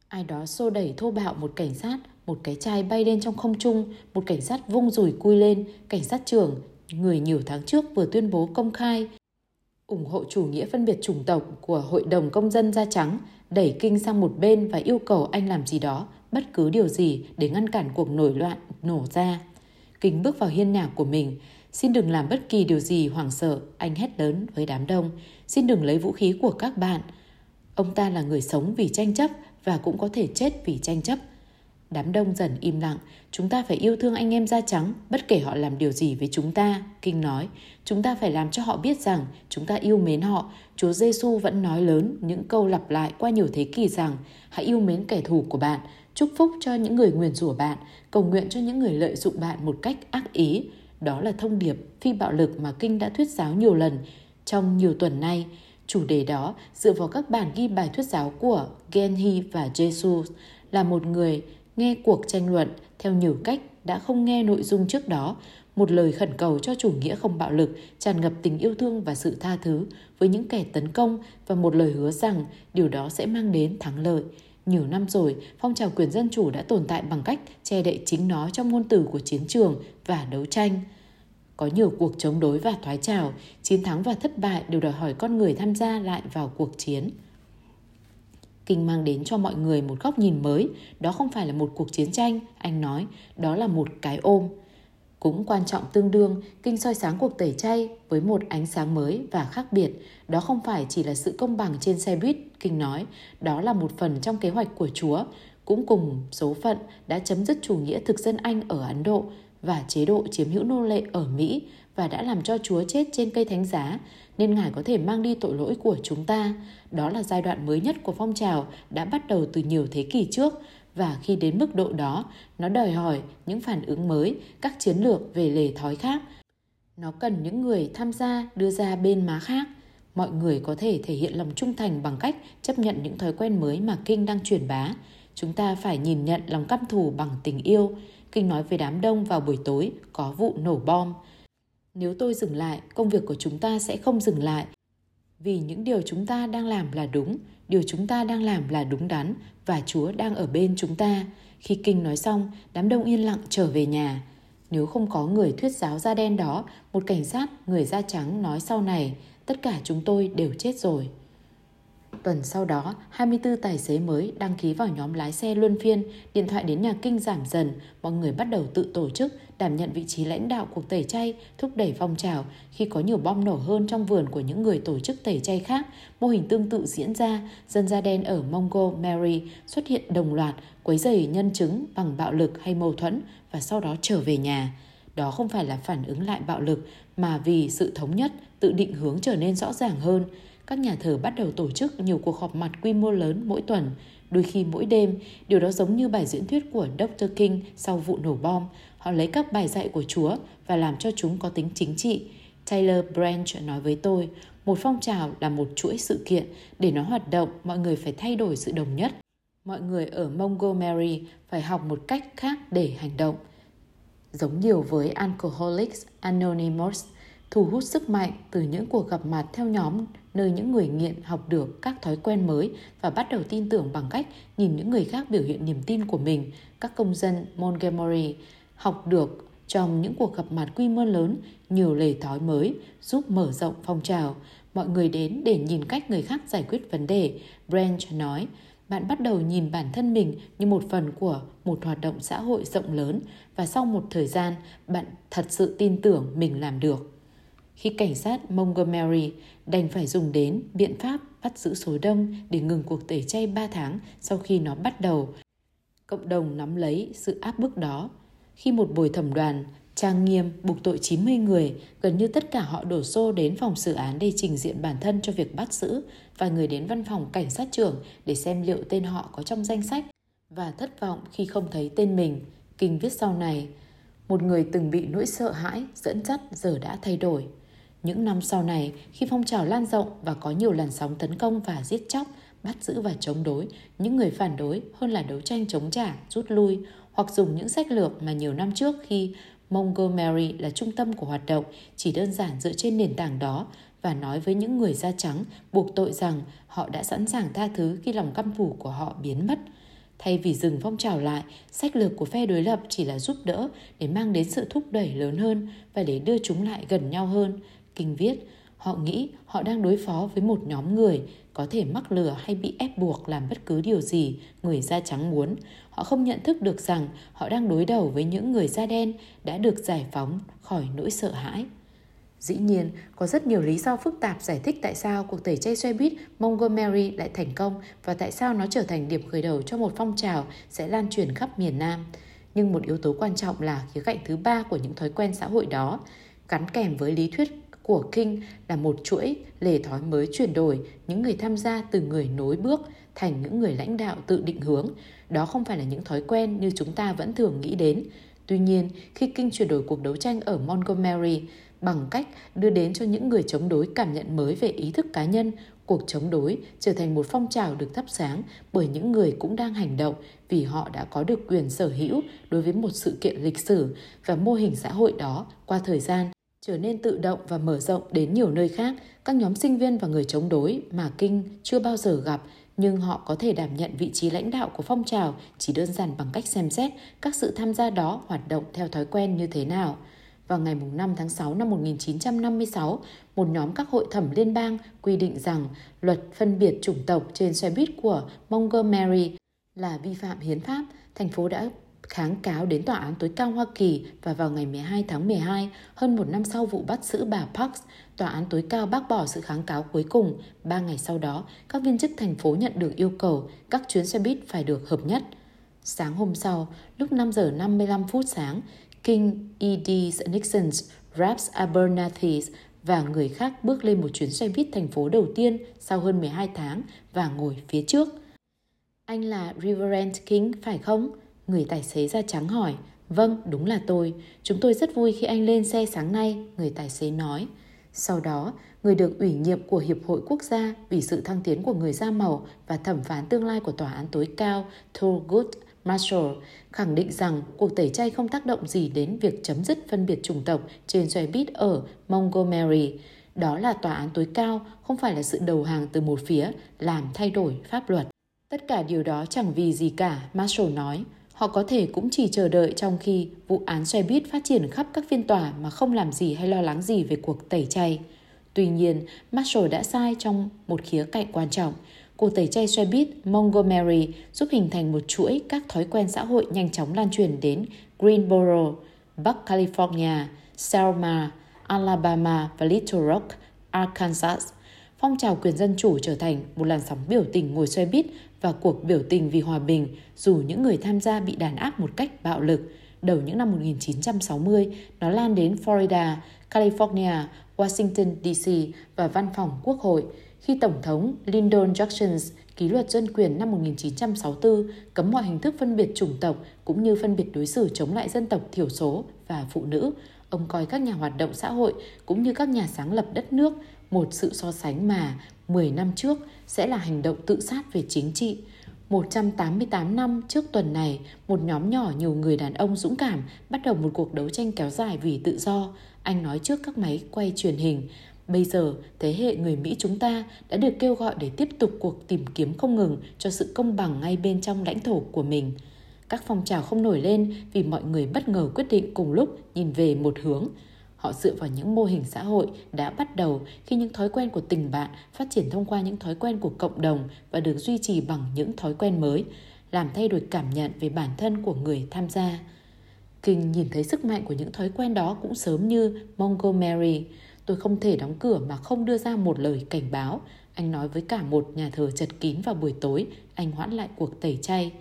Ai đó xô đẩy thô bạo một cảnh sát, một cái chai bay lên trong không trung, một cảnh sát vung rùi cui lên, cảnh sát trưởng người nhiều tháng trước vừa tuyên bố công khai ủng hộ chủ nghĩa phân biệt chủng tộc của Hội đồng Công dân Da Trắng đẩy Kinh sang một bên và yêu cầu anh làm gì đó, bất cứ điều gì để ngăn cản cuộc nổi loạn nổ ra. Kinh bước vào hiên nhà của mình. Xin đừng làm bất kỳ điều gì hoảng sợ, anh hét lớn với đám đông. Xin đừng lấy vũ khí của các bạn. Ông ta là người sống vì tranh chấp và cũng có thể chết vì tranh chấp. Đám đông dần im lặng, chúng ta phải yêu thương anh em da trắng, bất kể họ làm điều gì với chúng ta, Kinh nói. Chúng ta phải làm cho họ biết rằng chúng ta yêu mến họ. Chúa Giêsu vẫn nói lớn những câu lặp lại qua nhiều thế kỷ rằng hãy yêu mến kẻ thù của bạn, chúc phúc cho những người nguyền rủa bạn, cầu nguyện cho những người lợi dụng bạn một cách ác ý. Đó là thông điệp phi bạo lực mà Kinh đã thuyết giáo nhiều lần trong nhiều tuần nay. Chủ đề đó dựa vào các bản ghi bài thuyết giáo của Genhi và Jesus là một người nghe cuộc tranh luận theo nhiều cách đã không nghe nội dung trước đó, một lời khẩn cầu cho chủ nghĩa không bạo lực, tràn ngập tình yêu thương và sự tha thứ với những kẻ tấn công và một lời hứa rằng điều đó sẽ mang đến thắng lợi. Nhiều năm rồi, phong trào quyền dân chủ đã tồn tại bằng cách che đậy chính nó trong ngôn từ của chiến trường và đấu tranh. Có nhiều cuộc chống đối và thoái trào, chiến thắng và thất bại đều đòi hỏi con người tham gia lại vào cuộc chiến. Kinh mang đến cho mọi người một góc nhìn mới, đó không phải là một cuộc chiến tranh, anh nói, đó là một cái ôm. Cũng quan trọng tương đương, Kinh soi sáng cuộc tẩy chay với một ánh sáng mới và khác biệt. Đó không phải chỉ là sự công bằng trên xe buýt, Kinh nói, đó là một phần trong kế hoạch của Chúa, cũng cùng số phận đã chấm dứt chủ nghĩa thực dân Anh ở Ấn Độ và chế độ chiếm hữu nô lệ ở Mỹ và đã làm cho Chúa chết trên cây thánh giá, nên Ngài có thể mang đi tội lỗi của chúng ta. Đó là giai đoạn mới nhất của phong trào đã bắt đầu từ nhiều thế kỷ trước và khi đến mức độ đó, nó đòi hỏi những phản ứng mới, các chiến lược về lề thói khác. Nó cần những người tham gia đưa ra bên má khác. Mọi người có thể thể hiện lòng trung thành bằng cách chấp nhận những thói quen mới mà Kinh đang truyền bá. Chúng ta phải nhìn nhận lòng căm thù bằng tình yêu. Kinh nói về đám đông vào buổi tối có vụ nổ bom. Nếu tôi dừng lại, công việc của chúng ta sẽ không dừng lại. Vì những điều chúng ta đang làm là đúng, điều chúng ta đang làm là đúng đắn và Chúa đang ở bên chúng ta. Khi Kinh nói xong, đám đông yên lặng trở về nhà. Nếu không có người thuyết giáo da đen đó, một cảnh sát, người da trắng nói sau này, tất cả chúng tôi đều chết rồi. Tuần sau đó, 24 tài xế mới đăng ký vào nhóm lái xe luân phiên, điện thoại đến nhà kinh giảm dần, mọi người bắt đầu tự tổ chức, đảm nhận vị trí lãnh đạo cuộc tẩy chay, thúc đẩy phong trào. Khi có nhiều bom nổ hơn trong vườn của những người tổ chức tẩy chay khác, mô hình tương tự diễn ra, dân da đen ở Montgomery xuất hiện đồng loạt, quấy rầy nhân chứng bằng bạo lực hay mâu thuẫn và sau đó trở về nhà. đó không phải là phản ứng lại bạo lực mà vì sự thống nhất, tự định hướng trở nên rõ ràng hơn. Các nhà thờ bắt đầu tổ chức nhiều cuộc họp mặt quy mô lớn mỗi tuần, đôi khi mỗi đêm. Điều đó giống như bài diễn thuyết của Dr. King sau vụ nổ bom. Họ lấy các bài dạy của Chúa và làm cho chúng có tính chính trị. Taylor Branch nói với tôi, một phong trào là một chuỗi sự kiện. Để nó hoạt động, mọi người phải thay đổi sự đồng nhất. Mọi người ở Montgomery phải học một cách khác để hành động. Giống nhiều với Alcoholics Anonymous, thu hút sức mạnh từ những cuộc gặp mặt theo nhóm nơi những người nghiện học được các thói quen mới và bắt đầu tin tưởng bằng cách nhìn những người khác biểu hiện niềm tin của mình. Các công dân Montgomery học được trong những cuộc gặp mặt quy mô lớn nhiều lề thói mới giúp mở rộng phong trào. Mọi người đến để nhìn cách người khác giải quyết vấn đề. Branch nói, bạn bắt đầu nhìn bản thân mình như một phần của một hoạt động xã hội rộng lớn và sau một thời gian bạn thật sự tin tưởng mình làm được. Khi cảnh sát Montgomery đành phải dùng đến biện pháp bắt giữ số đông để ngừng cuộc tẩy chay 3 tháng sau khi nó bắt đầu, cộng đồng nắm lấy sự áp bức đó. Khi một buổi thẩm đoàn trang nghiêm buộc tội 90 người, gần như tất cả họ đổ xô đến phòng xử án để trình diện bản thân cho việc bắt giữ và người đến văn phòng cảnh sát trưởng để xem liệu tên họ có trong danh sách và thất vọng khi không thấy tên mình. Kinh viết sau này, một người từng bị nỗi sợ hãi dẫn dắt giờ đã thay đổi. Những năm sau này, khi phong trào lan rộng và có nhiều làn sóng tấn công và giết chóc, bắt giữ và chống đối, những người phản đối hơn là đấu tranh chống trả, rút lui hoặc dùng những sách lược mà nhiều năm trước khi Montgomery là trung tâm của hoạt động chỉ đơn giản dựa trên nền tảng đó và nói với những người da trắng buộc tội rằng họ đã sẵn sàng tha thứ khi lòng căm thù của họ biến mất. Thay vì dừng phong trào lại, sách lược của phe đối lập chỉ là giúp đỡ để mang đến sự thúc đẩy lớn hơn và để đưa chúng lại gần nhau hơn. Kinh viết, họ nghĩ họ đang đối phó với một nhóm người có thể mắc lừa hay bị ép buộc làm bất cứ điều gì người da trắng muốn. Họ không nhận thức được rằng họ đang đối đầu với những người da đen đã được giải phóng khỏi nỗi sợ hãi. Dĩ nhiên, có rất nhiều lý do phức tạp giải thích tại sao cuộc tẩy chay xe buýt Montgomery lại thành công và tại sao nó trở thành điểm khởi đầu cho một phong trào sẽ lan truyền khắp miền Nam. Nhưng một yếu tố quan trọng là khía cạnh thứ ba của những thói quen xã hội đó, gắn kèm với lý thuyết của King là một chuỗi lề thói mới chuyển đổi những người tham gia từ người nối bước thành những người lãnh đạo tự định hướng. Đó không phải là những thói quen như chúng ta vẫn thường nghĩ đến. Tuy nhiên, khi King chuyển đổi cuộc đấu tranh ở Montgomery bằng cách đưa đến cho những người chống đối cảm nhận mới về ý thức cá nhân, cuộc chống đối trở thành một phong trào được thắp sáng bởi những người cũng đang hành động vì họ đã có được quyền sở hữu đối với một sự kiện lịch sử và mô hình xã hội đó qua thời gian trở nên tự động và mở rộng đến nhiều nơi khác, các nhóm sinh viên và người chống đối mà Kinh chưa bao giờ gặp nhưng họ có thể đảm nhận vị trí lãnh đạo của phong trào chỉ đơn giản bằng cách xem xét các sự tham gia đó hoạt động theo thói quen như thế nào. Vào ngày 5 tháng 6 năm 1956, một nhóm các hội thẩm liên bang quy định rằng luật phân biệt chủng tộc trên xe buýt của Montgomery là vi phạm hiến pháp. Thành phố đã kháng cáo đến Tòa án tối cao Hoa Kỳ và vào ngày 12 tháng 12, hơn một năm sau vụ bắt giữ bà Parks, Tòa án tối cao bác bỏ sự kháng cáo cuối cùng. Ba ngày sau đó, các viên chức thành phố nhận được yêu cầu các chuyến xe buýt phải được hợp nhất. Sáng hôm sau, lúc 5 giờ 55 phút sáng, King E.D. Nixon, Raps Abernathy và người khác bước lên một chuyến xe buýt thành phố đầu tiên sau hơn 12 tháng và ngồi phía trước. Anh là Reverend King phải không? Người tài xế da trắng hỏi. Vâng, đúng là tôi. Chúng tôi rất vui khi anh lên xe sáng nay, người tài xế nói. Sau đó, người được ủy nhiệm của Hiệp hội Quốc gia vì sự thăng tiến của người da màu và thẩm phán tương lai của Tòa án tối cao Thurgood Marshall khẳng định rằng cuộc tẩy chay không tác động gì đến việc chấm dứt phân biệt chủng tộc trên xe buýt ở Montgomery. Đó là tòa án tối cao, không phải là sự đầu hàng từ một phía làm thay đổi pháp luật. Tất cả điều đó chẳng vì gì cả, Marshall nói. Họ có thể cũng chỉ chờ đợi trong khi vụ án xe buýt phát triển khắp các phiên tòa mà không làm gì hay lo lắng gì về cuộc tẩy chay. Tuy nhiên, Marshall đã sai trong một khía cạnh quan trọng. Cuộc tẩy chay xe buýt Montgomery giúp hình thành một chuỗi các thói quen xã hội nhanh chóng lan truyền đến Greenboro, Bắc California, Selma, Alabama và Little Rock, Arkansas phong trào quyền dân chủ trở thành một làn sóng biểu tình ngồi xoay bít và cuộc biểu tình vì hòa bình dù những người tham gia bị đàn áp một cách bạo lực. Đầu những năm 1960, nó lan đến Florida, California, Washington DC và văn phòng quốc hội khi Tổng thống Lyndon Johnson ký luật dân quyền năm 1964 cấm mọi hình thức phân biệt chủng tộc cũng như phân biệt đối xử chống lại dân tộc thiểu số và phụ nữ. Ông coi các nhà hoạt động xã hội cũng như các nhà sáng lập đất nước một sự so sánh mà 10 năm trước sẽ là hành động tự sát về chính trị. 188 năm trước tuần này, một nhóm nhỏ nhiều người đàn ông dũng cảm bắt đầu một cuộc đấu tranh kéo dài vì tự do. Anh nói trước các máy quay truyền hình. Bây giờ, thế hệ người Mỹ chúng ta đã được kêu gọi để tiếp tục cuộc tìm kiếm không ngừng cho sự công bằng ngay bên trong lãnh thổ của mình. Các phong trào không nổi lên vì mọi người bất ngờ quyết định cùng lúc nhìn về một hướng. Họ dựa vào những mô hình xã hội đã bắt đầu khi những thói quen của tình bạn phát triển thông qua những thói quen của cộng đồng và được duy trì bằng những thói quen mới, làm thay đổi cảm nhận về bản thân của người tham gia. Kinh nhìn thấy sức mạnh của những thói quen đó cũng sớm như Montgomery. Tôi không thể đóng cửa mà không đưa ra một lời cảnh báo. Anh nói với cả một nhà thờ chật kín vào buổi tối, anh hoãn lại cuộc tẩy chay.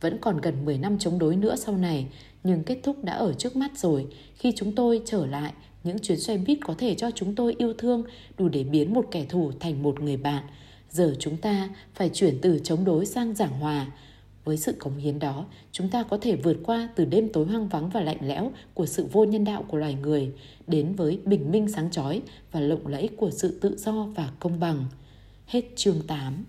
Vẫn còn gần 10 năm chống đối nữa sau này, nhưng kết thúc đã ở trước mắt rồi. Khi chúng tôi trở lại, những chuyến xe buýt có thể cho chúng tôi yêu thương đủ để biến một kẻ thù thành một người bạn. Giờ chúng ta phải chuyển từ chống đối sang giảng hòa. Với sự cống hiến đó, chúng ta có thể vượt qua từ đêm tối hoang vắng và lạnh lẽo của sự vô nhân đạo của loài người đến với bình minh sáng chói và lộng lẫy của sự tự do và công bằng. Hết chương 8